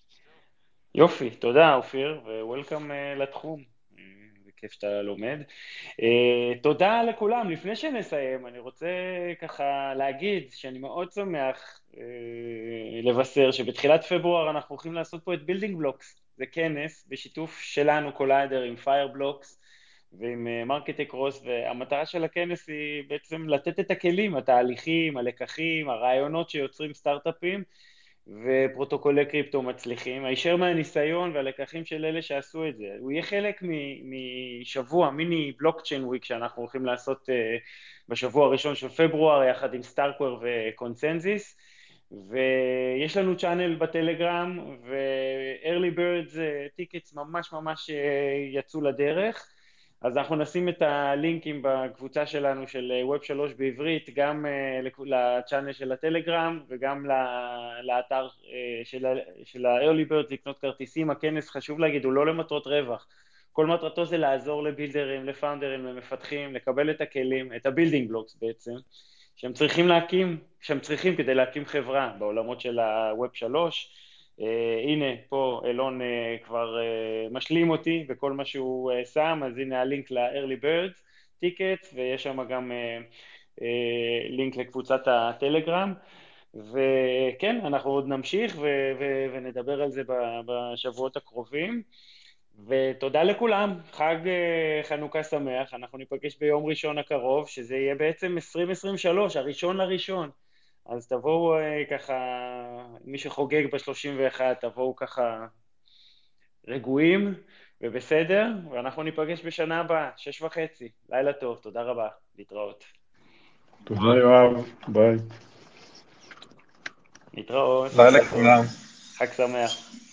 יופי, תודה אופיר, ו-Welcome uh, לתחום. כיף שאתה לומד. Uh, תודה לכולם. לפני שנסיים, אני רוצה ככה להגיד שאני מאוד שמח uh, לבשר שבתחילת פברואר אנחנו הולכים לעשות פה את Building Blocks. זה כנס בשיתוף שלנו, Collider, עם Fireblocks ועם Market uh, Across, והמטרה של הכנס היא בעצם לתת את הכלים, התהליכים, הלקחים, הרעיונות שיוצרים סטארט-אפים. ופרוטוקולי קריפטו מצליחים, הישר מהניסיון והלקחים של אלה שעשו את זה. הוא יהיה חלק משבוע, mini Blockchain Week שאנחנו הולכים לעשות אה, בשבוע הראשון של פברואר יחד עם StarkWare ו-ConsenSys, ויש לנו channel בטלגרם ו-early birds tickets אה, ממש ממש אה, יצאו לדרך. אז אנחנו נשים את הלינקים בקבוצה שלנו של Web 3 בעברית, גם אה, ל-channel של הטלגרם וגם לאתר אה, של ה-early birds לקנות כרטיסים. הכנס, חשוב להגיד, הוא לא למטרות רווח. כל מטרתו זה לעזור לבילדרים, לפאונדרים, למפתחים, לקבל את הכלים, את ה-building blocks בעצם, שהם צריכים להקים, שהם צריכים כדי להקים חברה בעולמות של ה-Web 3. Uh, הנה, פה אילון uh, כבר uh, משלים אותי בכל מה שהוא uh, שם, אז הנה הלינק ל-early birds ticket, ויש שם גם uh, uh, לינק לקבוצת הטלגרם. וכן, אנחנו עוד נמשיך ו- ו- ונדבר על זה בשבועות הקרובים. ותודה לכולם, חג uh, חנוכה שמח, אנחנו ניפגש ביום ראשון הקרוב, שזה יהיה בעצם 2023, הראשון לראשון. אז תבואו אה, ככה, מי שחוגג ב-31, תבואו ככה רגועים ובסדר, ואנחנו ניפגש בשנה הבאה, שש וחצי. לילה טוב, תודה רבה, להתראות.
תודה יואב, ביי.
להתראות.
לילה לכולם.
חג שמח.